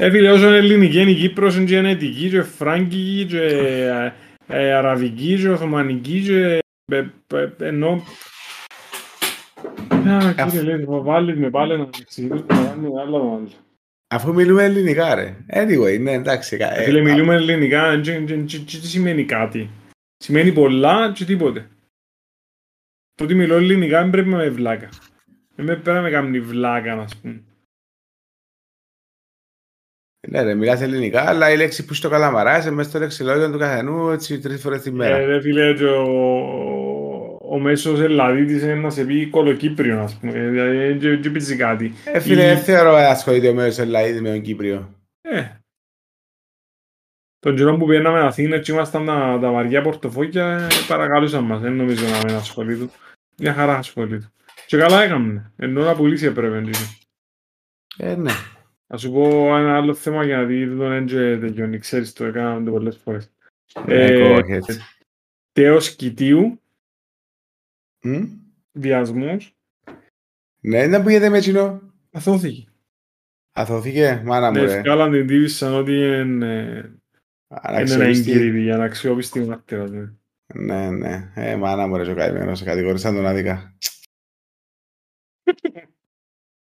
Ε, φίλε, όσο είναι ελληνική είναι η Κύπρος, είναι και γενετική, και φράγκικη, και ε, ε, αραβική, και οθωμανική, και ε, ε, ενώ... Α, κύριε, λέει, θα βάλεις με πάλι να εξηγήσω το κάνουμε άλλα το άλλο. αφού μιλούμε ελληνικά ρε. Anyway, ναι εντάξει. κα- Ε, ε, Φίλε, μιλούμε ελληνικά, και- και- και- και τι σημαίνει κάτι. Σημαίνει πολλά και τίποτε. Το ότι μιλώ ελληνικά δεν πρέπει να με βλάκα. Δεν με πρέπει να με κάνει βλάκα, να πούμε. Ναι ρε, μιλάς ελληνικά, αλλά η λέξη που στο καλαμαράς είναι μέσα στο λεξιλόγιο του καθενού έτσι τρεις φορές τη μέρα. Ε, ρε φίλε, και ο, ο μέσος Ελλαδίτης είναι να σε πει κολοκύπριο, ας πούμε. Δηλαδή, δεν και πεις κάτι. Ε, φίλε, η- δεν θεωρώ να ασχολείται ο μέρος Ελλαίδη με τον Κύπριο. Ε. Τον καιρό που πήγαμε Αθήνα και ήμασταν τα, τα βαριά πορτοφόγια, ε, παρακαλούσαν μας. Δεν νομίζω να μην ασχολείται. Μια χαρά ασχολείται. Και καλά έκαμε. Ενώ να πουλήσει έπρεπε. έτσι. Ε, ναι. Θα σου πω ένα άλλο θέμα γιατί δεν τον έντζε τελειώνει. Ξέρεις το, έκαναμε το πολλές φορές. Ε, Ε, go ahead. Τέος Κιτίου, Μμ. βιασμός, Ναι, δεν πήγαινε με κοινό. αθώθηκε. Αθώθηκε, μάνα μου Ναι, ρε. βγάλαν την τύπη σαν ότι είναι, είναι ένα Αναξιοπιστή. έγκυρη για να αξιόπιστη μάρτυρα. ναι. Ναι, ναι. Ε, μάνα μου ρε, και ο καημένος, κατηγορήσαν τον άδικα.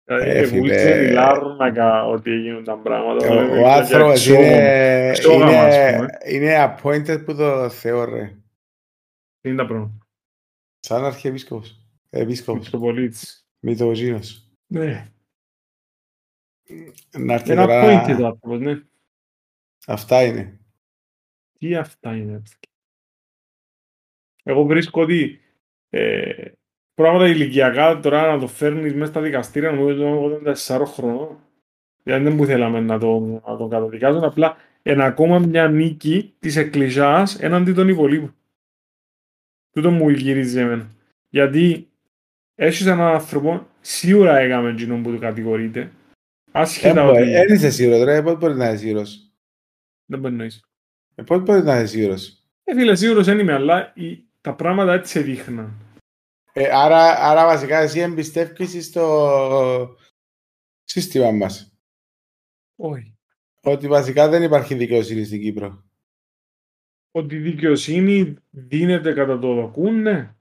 Δηλαδή, Ε, φίλε. βούλησε η Λάρνακα ότι έγιναν τα πράγματα. Ο, δηλαδή, ο για άνθρωπος αξιόγαμα. είναι, Αξιόγαμα, ας είναι, πούμε. είναι appointed που το Θεό ρε. Τι είναι τα πράγματα; Σαν αρχιεπίσκοπος. Επίσκοπος. Μητροπολίτης. Μητρογίνος. Ναι. Να έρθει Ένα τώρα... appointed άνθρωπος, ναι. Αυτά είναι. Τι αυτά είναι. Εγώ βρίσκω ότι ε, πράγματα ηλικιακά τώρα να το φέρνεις μέσα στα δικαστήρια νομίζω ότι ήταν 4 χρονών. Δηλαδή δεν που θέλαμε να το, να το καταδικάζουν, απλά είναι ακόμα μια νίκη της εκκλησιάς έναντι των υπολείπων. Τούτο μου γυρίζει εμένα. Γιατί έχεις έναν άνθρωπο, σίγουρα έκαμε εκείνον που του κατηγορείται, άσχετα ότι Δεν είσαι σίγουρος ρε, πότε μπορεί να είσαι σίγουρος; δεν μπορεί να είσαι. Ε, Πότε μπορεί να είσαι σίγουρος; Ε, φίλε, σίγουρος δεν είμαι, αλλά η- τα πράγματα έτσι σε δείχναν. Ε, άρα, άρα βασικά εσύ εμπιστεύεις στο σύστημα μας. Όχι. Ότι βασικά δεν υπάρχει δικαιοσύνη στην Κύπρο. Ότι η δικαιοσύνη δίνεται κατά το δοκούν, ναι.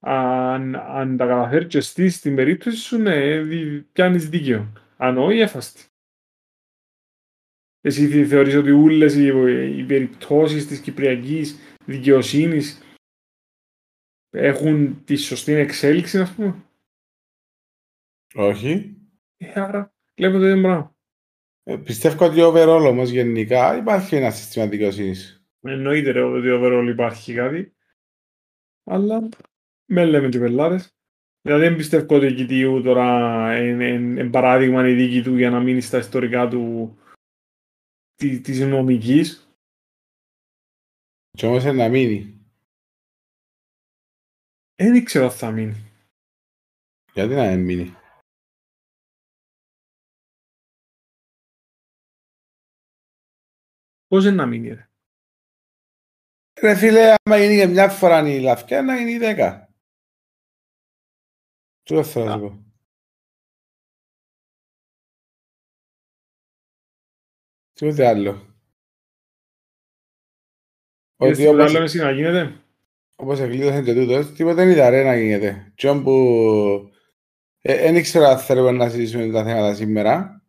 Αν, αν τα καταφέρεις και εσύ στην περίπτωση σου, ναι, δι- πιάνεις δίκαιο. Αν όχι, έφαστη. Εσύ θε- θεωρείς ότι όλες οι, οι περιπτώσεις της κυπριακής δικαιοσύνης έχουν τη σωστή εξέλιξη, ας πούμε. Όχι. Ε, άρα, βλέπετε το ίδιο πράγμα. Ε, πιστεύω ότι overall όμως γενικά υπάρχει ένας σύστημα δικαιοσύνης. Εννοείται ρε, ότι overall υπάρχει κάτι. Αλλά με λέμε και πελάρες. Δηλαδή δεν πιστεύω ότι η Κιτίου τώρα είναι, είναι, είναι παράδειγμα η δίκη του για να μείνει στα ιστορικά του τη, της νομικής. Και όμως είναι να μείνει. Δεν ήξερα αν θα μείνει. Γιατί να μην μείνει; Πώς είναι να μείνει ρε; Ρε φίλε, άμα γίνει και μια φορά η λαφκιά, να γίνει η δέκα. Τι θέλω να σου πω; Τίποτε άλλο. Ότι Ότι τίποτα όπως, άλλο εσύ να γίνεται; Όπως εκλείδωσαν και τούτος, τίποτα δεν είδα ρε να γίνεται. Τι που... Ε, δεν ήξερα αν θέλουμε να συζητήσουμε τα θέματα σήμερα.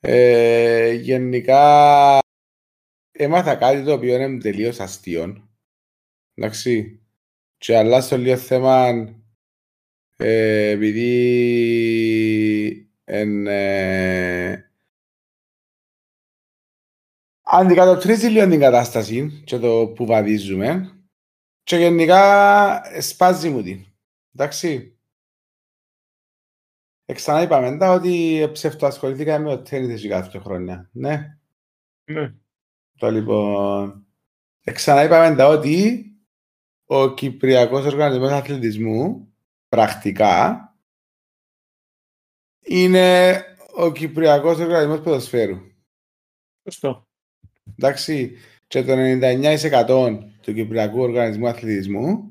Ε, γενικά, έμαθα κάτι το οποίο είναι τελείως αστείο. Εντάξει. Και αλλάσω λίγο θέμα ε, επειδή εν, ε, αντικατοπτρίζει λίγο την κατάσταση και το που βαδίζουμε και γενικά σπάζει μου την. Εντάξει. Εξανά είπαμε μετά ότι ψευτοασχολήθηκα με ο τέννις για κάποια χρόνια. Ναι. Ναι. Το λοιπόν. Ξανά είπαμε τα ότι ο Κυπριακός Οργανισμός Αθλητισμού πρακτικά είναι ο Κυπριακός Οργανισμός Ποδοσφαίρου. Σωστό. Εντάξει, και το 99% του Κυπριακού Οργανισμού Αθλητισμού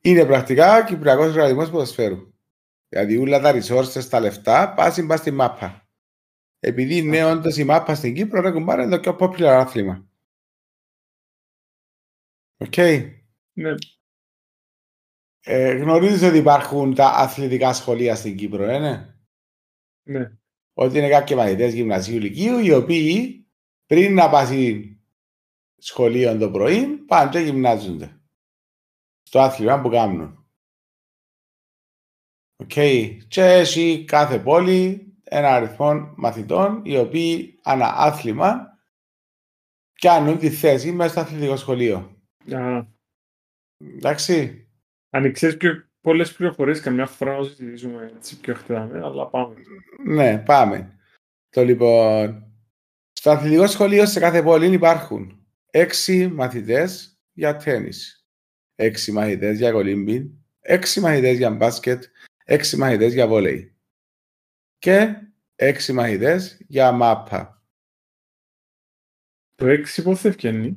είναι πρακτικά Κυπριακός Οργανισμός Ποδοσφαίρου. Δηλαδή όλα τα resources, τα λεφτά, πάσουν πας στη μάπα. Επειδή είναι όντως η μάπα στην Κύπρο, ρε κουμπάρε, είναι το πιο popular άθλημα. Οκ. Ναι. Ε, γνωρίζεις ότι υπάρχουν τα αθλητικά σχολεία στην Κύπρο, ε, ναι; Ναι. Ότι είναι κάποιοι μαθητές γυμνασίου λυκείου, οι οποίοι πριν να πάσιν σχολείο το πρωί, πάνε και γυμνάζονται. Στο άθλημα που κάνουν. Οκ. Και έχει κάθε πόλη ένα αριθμό μαθητών οι οποίοι ανά άθλημα κάνουν τη θέση μέσα στο αθλητικό σχολείο. Α, Εντάξει. αν ξέρεις πιο πολλές πληροφορίες, καμιά φορά να συζητήσουμε έτσι πιο χτεδαμένα, αλλά πάμε. Ναι, πάμε. Το λοιπόν, στο αθλητικό σχολείο σε κάθε πόλη υπάρχουν έξι μαθητές για τέννις, έξι μαθητές για κολύμπι, έξι μαθητές για μπάσκετ, έξι μαθητές για βόλεϊ και έξι μαθητές για μάπα. Το έξι πότε ευκαινεί;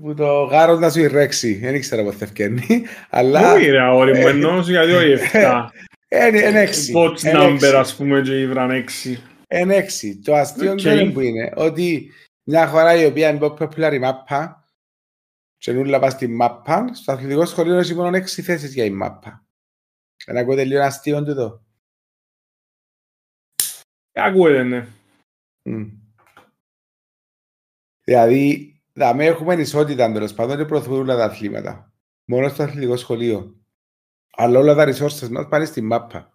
Που το γάρος να σου ηρέξει, δεν ήξερα πότε θα ευκαινεί, αλλά Όχι ρε αγόρι μου, εννοώ γιατί όχι εφτά. είναι είναι έξι. Watch Είναι number έξι. ας πούμε και ήβραν έξι. Είναι έξι. Το αστείο Οκ. okay. που είναι ότι μια χώρα η οποία είναι πιο popular η μάπα και νουλα πας στη μάπα, στο αθλητικό σχολείο έχει μόνο έξι θέσεις για η μάπα. Να ακούτε λίγο αστείο τούτο. Ακούεται ναι. Μμ. Δηλαδή, δαμε έχουμε ισότητα τέλος πάντων και προωθούν όλα τα αθλήματα. Μόνο στο αθλητικό σχολείο. Αλλά όλα τα resources μας πάνε στη μάπα.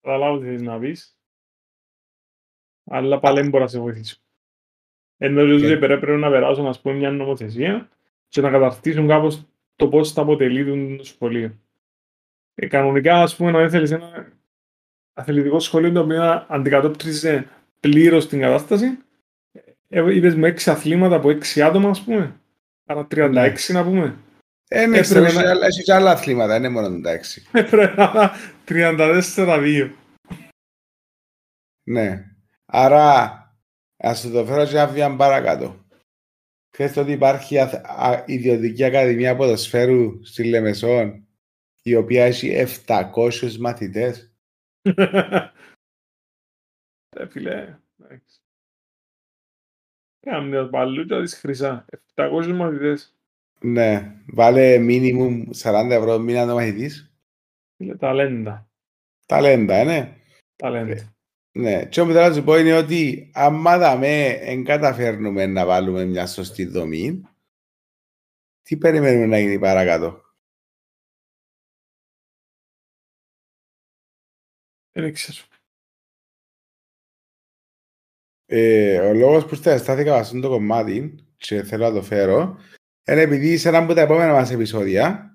Καταλάβω τι θες να πεις. Αλλά πάλι δεν μπορώ να σε βοηθήσω. Ενώ Και- ότι πρέπει να περάσουν ας πούμε μια νομοθεσία και να καταρτήσουν κάπως το πώς θα αποτελεί το σχολείο. Ε, κανονικά ας πούμε να δεν θέλεις ένα αθλητικό σχολείο το οποίο να αντικατόπτριζε πλήρως την κατάσταση. Ε, είπες με έξι αθλήματα από έξι άτομα ας πούμε. Άρα 36 να πούμε. Ε, ναι, Ε, ξέρω, πρέπει έχει να- άλλα- έχεις και άλλα αθλήματα, δεν είναι μόνο τα έξι. Ε, Πρέπει να είναι 34-2. Ναι. Άρα, ας σου το φέρω και ένα βήμα παρακάτω. Ξέρεις ότι υπάρχει αθ- α- ιδιωτική ακαδημία ποδοσφαίρου στη Λεμεσόν, η οποία έχει 700 μαθητές; Ε, φίλε, εντάξει. Κάνε μια μπαλούτσα της χρυσά. 700 μαθητές. Ναι, βάλε μίνιμουμ 40 ευρώ το μήνα το μαθητής. Φίλε, ταλέντα. Ταλέντα, ε, ναι. Ταλέντα. Ναι, και όμως θέλω να σου πω είναι ότι άμα δαμε εν καταφέρνουμε να βάλουμε μια σωστή δομή, τι περιμένουμε να γίνει παρακάτω; Δεν ξέρω. Ε, ο λόγος που στάθηκα σε αυτό το κομμάτι και θέλω να το φέρω είναι επειδή σε ένα από τα επόμενα μας επεισόδια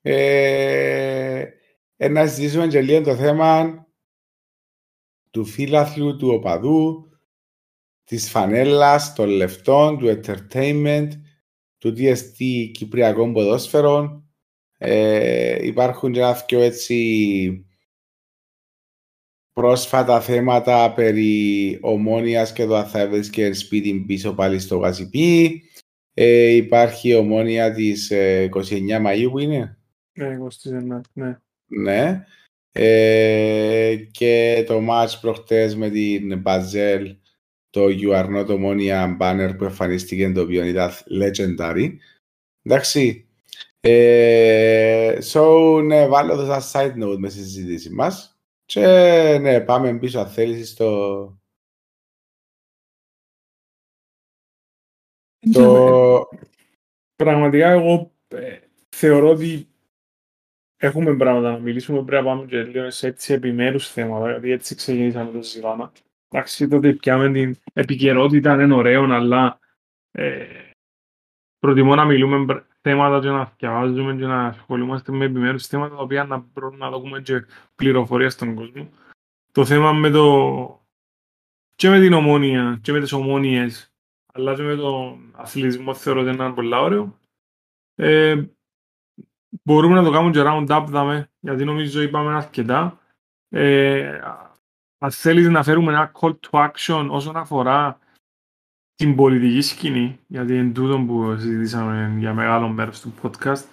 ε, ε, να συζητήσουμε και λίγο το θέμα του φίλαθλου, του οπαδού, της φανέλας, των λεφτών, του entertainment, του DST κυπριακών ποδόσφαιρων. Ε, υπάρχουν και ένα δυο έτσι πρόσφατα θέματα περί ομόνιας και το αν θα έβρισκε σπίτι πίσω πάλι στο Γαζιπί. Ε, υπάρχει η ομόνια της ε, 29 Μαΐου που είναι; Ναι, 29, ναι. Ναι. Ε, και το match προχτές με την Μπαζέλ, το You Are Not Omnia banner που εμφανίστηκε το οποίο ήταν legendary. Εντάξει. Ε, so, ναι, βάλω το σαν side note μέσα στη συζήτηση μας. Και ναι, πάμε πίσω αν θέλεις στο... το... Πραγματικά εγώ ε, θεωρώ ότι έχουμε πράγματα να μιλήσουμε. Πρέπει να πάμε και λίγο σε έτσι επιμέρους θέματα, γιατί έτσι ξεκινήσαμε το ζητάμα. Εντάξει, το ότι πιάμε την επικαιρότητα είναι ωραίο, αλλά ε, προτιμώ να μιλούμε μπρ- θέματα και να διαβάζουμε και να ασχολούμαστε με επιμέρους θέματα, τα οποία να μπορούμε να δούμε και πληροφορία στον κόσμο. Το θέμα με το και με την ομόνια και με τις ομόνιες αλλά και με τον αθλητισμό θεωρώ ότι είναι πολύ ωραίο. Ε, μπορούμε να το κάνουμε και round up δάμε, γιατί νομίζω είπαμε αρκετά. Ε, αν θέλεις να φέρουμε ένα call to action όσον αφορά την πολιτική σκηνή, γιατί είναι τούτο που συζητήσαμε για μεγάλο μέρος του podcast,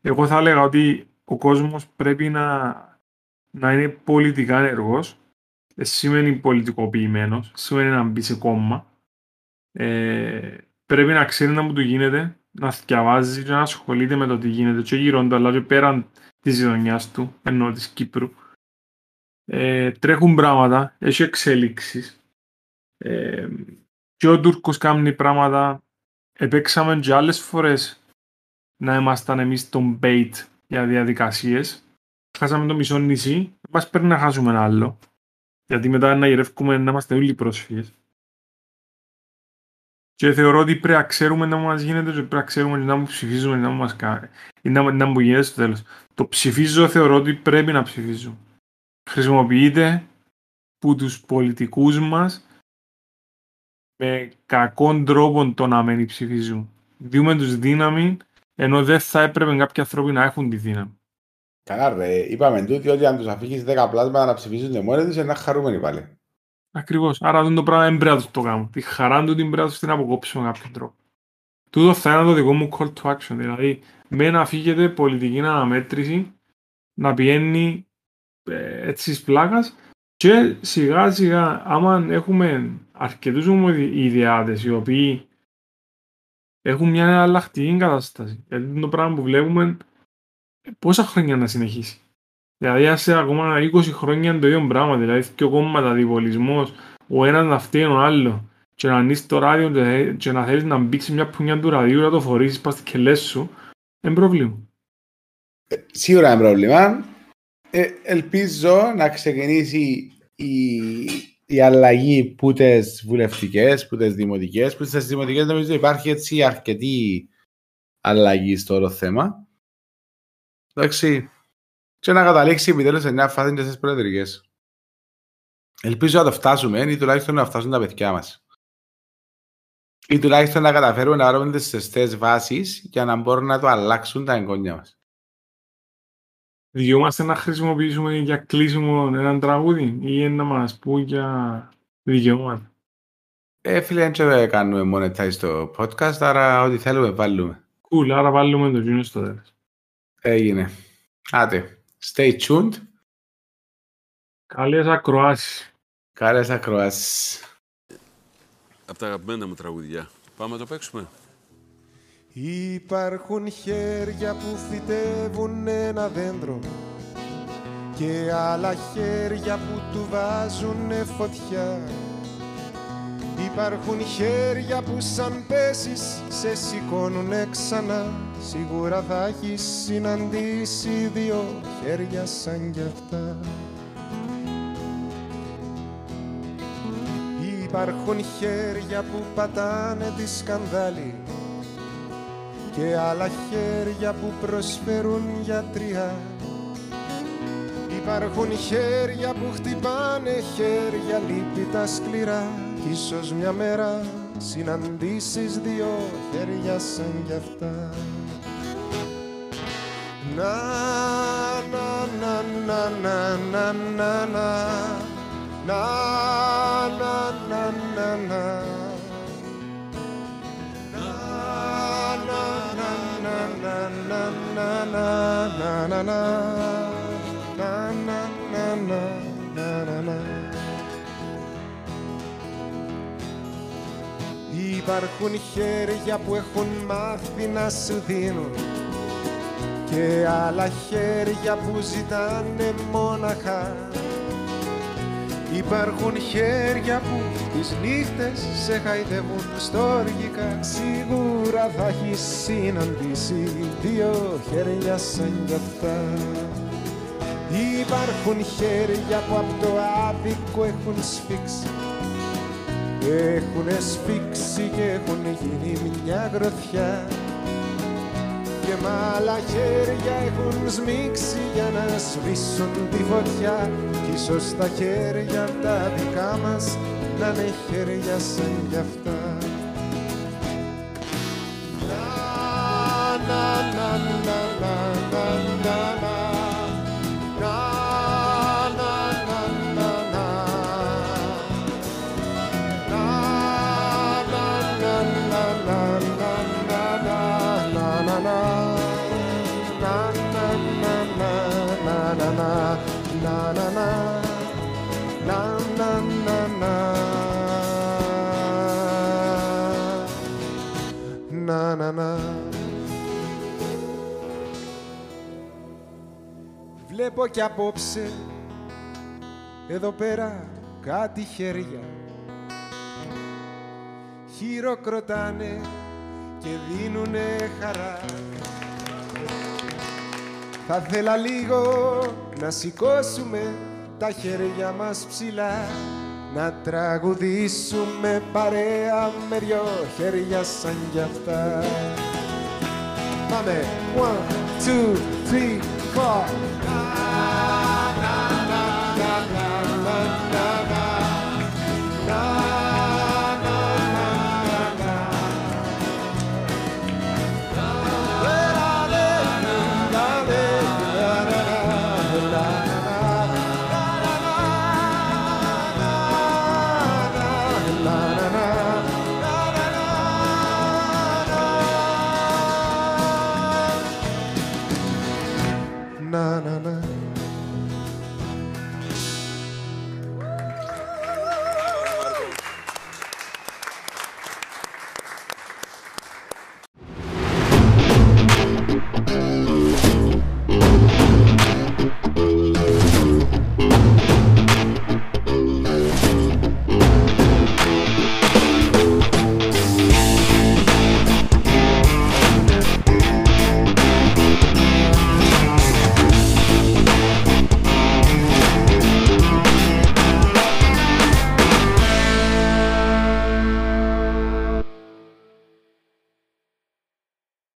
εγώ θα έλεγα ότι ο κόσμος πρέπει να, να είναι πολιτικά ενεργός, δεν σημαίνει πολιτικοποιημένος, σημαίνει να μπει σε κόμμα. Ε, πρέπει να ξέρει να μου του γίνεται, να διαβάζει και να ασχολείται με το τι γίνεται και γύρω του, αλλά και πέραν της γειτονιάς του, ενώ της Κύπρου. Ε, τρέχουν πράγματα, έχει εξέλιξεις. Ε, και ο Τούρκος κάνει πράγματα. Επέξαμε και άλλες φορές να ήμασταν εμείς τον bait για διαδικασίες. Χάσαμε το μισό νησί, μας πρέπει να χάσουμε ένα άλλο. Γιατί μετά να γυρεύουμε να είμαστε όλοι πρόσφυγες. Και θεωρώ ότι πρέπει να ξέρουμε να μας γίνεται και πρέπει να ξέρουμε να μου ψηφίζουμε να μας κάνει. Ή να, να μου γίνεται στο τέλος. Το ψηφίζω θεωρώ ότι πρέπει να ψηφίζω. Χρησιμοποιείται που τους πολιτικούς μας με κακόν τρόπο το να μην ψηφίζουν. Διούμε τους δύναμη ενώ δεν θα έπρεπε κάποιοι άνθρωποι να έχουν τη δύναμη. Καλά ρε, είπαμε τούτοι ότι αν τους αφήσεις 10 πλάσματα να ψηφίσουν μόνοι τους, είναι να χαρούμενοι πάλι. Ακριβώς. Άρα αυτό το πράγμα δεν πρέπει να το κάνω. Τη χαρά του την πρέπει να τους την αποκόψω με κάποιον τρόπο. Τούτο θα είναι το δικό μου call to action. Δηλαδή, με να φύγετε πολιτική αναμέτρηση να πηγαίνει ε, έτσι της πλάκας και σιγά σιγά άμα έχουμε αρκετούς ιδεάτες οι οποίοι έχουν μια εναλλακτική κατάσταση. Γιατί το πράγμα που βλέπουμε ε, πόσα χρόνια να συνεχίσει. Δηλαδή, ας ακόμα 20 χρόνια είναι το ίδιο πράγμα. Δηλαδή, δύο κόμματα, διβολισμός, ο ένας να φταίει ο άλλος και να ανοίξει το ράδιο και, και να θέλεις να μπήξεις μια πουνιά του ραδίου να το φορήσεις πας στις κελές σου, είναι πρόβλημα. Ε, σίγουρα είναι πρόβλημα. Ε, ελπίζω να ξεκινήσει η, η αλλαγή που τις βουλευτικές, που τις δημοτικές, που στις δημοτικές νομίζω υπάρχει έτσι αρκετή αλλαγή στο όλο θέμα. Εντάξει. Και να καταλήξει επιτέλους σε μια φάση και στις προεδρικές. Ελπίζω να το φτάσουμε ή τουλάχιστον να φτάσουν τα παιδιά μας. Ή τουλάχιστον να καταφέρουμε να βρούμε τις σωστές βάσεις για να μπορούν να το αλλάξουν τα εγγόνια μας. Δικαιούμαστε να χρησιμοποιήσουμε για κλείσιμο έναν τραγούδι ή να μας πούν για δικαιώματα. Ε, φίλε, δεν κάνουμε monetize στο podcast, άρα ό,τι θέλουμε βάλουμε. Κουλ, άρα βάλουμε το γίνο στο τέλος. Έγινε. Άτε. Stay tuned. Καλές ακροάσεις. Καλές ακροάσεις. Από τα αγαπημένα μου τραγουδιά. Πάμε να το παίξουμε. Υπάρχουν χέρια που φυτεύουν ένα δέντρο και άλλα χέρια που του βάζουν φωτιά Υπάρχουν χέρια που σαν πέσεις σε σηκώνουνε ξανά. Σίγουρα θα έχεις συναντήσει δύο χέρια σαν κι αυτά. Υπάρχουν χέρια που πατάνε τη σκανδάλη και άλλα χέρια που προσφέρουν γιατριά. Υπάρχουν χέρια που χτυπάνε χέρια λύπητα σκληρά κι ίσως μια μέρα συναντήσεις δύο χέρια σαν κι αυτά Να, να, να, να, να, να, να, να Να, να, να, να, να. Να, να, να, να, να, να, να, Υπάρχουν χέρια που έχουν μάθει να σου δίνουν και άλλα χέρια που ζητάνε μόναχα. Υπάρχουν χέρια που τις νύχτες σε χαϊδεύουν στοργικά Σίγουρα θα έχεις συναντήσει δύο χέρια σαν κι αυτά. Υπάρχουν χέρια που από το άδικο έχουν σφίξει έχουν σφίξει και έχουν γίνει μια γροθιά. Και μ' άλλα χέρια έχουν σμίξει για να σβήσουν τη φωτιά. Κι ίσως τα χέρια τα δικά μας να είναι χέρια σαν κι αυτά Βλέπω κι απόψε. Εδώ πέρα κάτι χέρια. Χειροκροτάνε και δίνουνε χαρά. Θα θέλα λίγο να σηκώσουμε τα χέρια μας ψηλά. Να τραγουδήσουμε παρέα με δυο χέρια σαν κι αυτά. Πάμε! One, two, three, four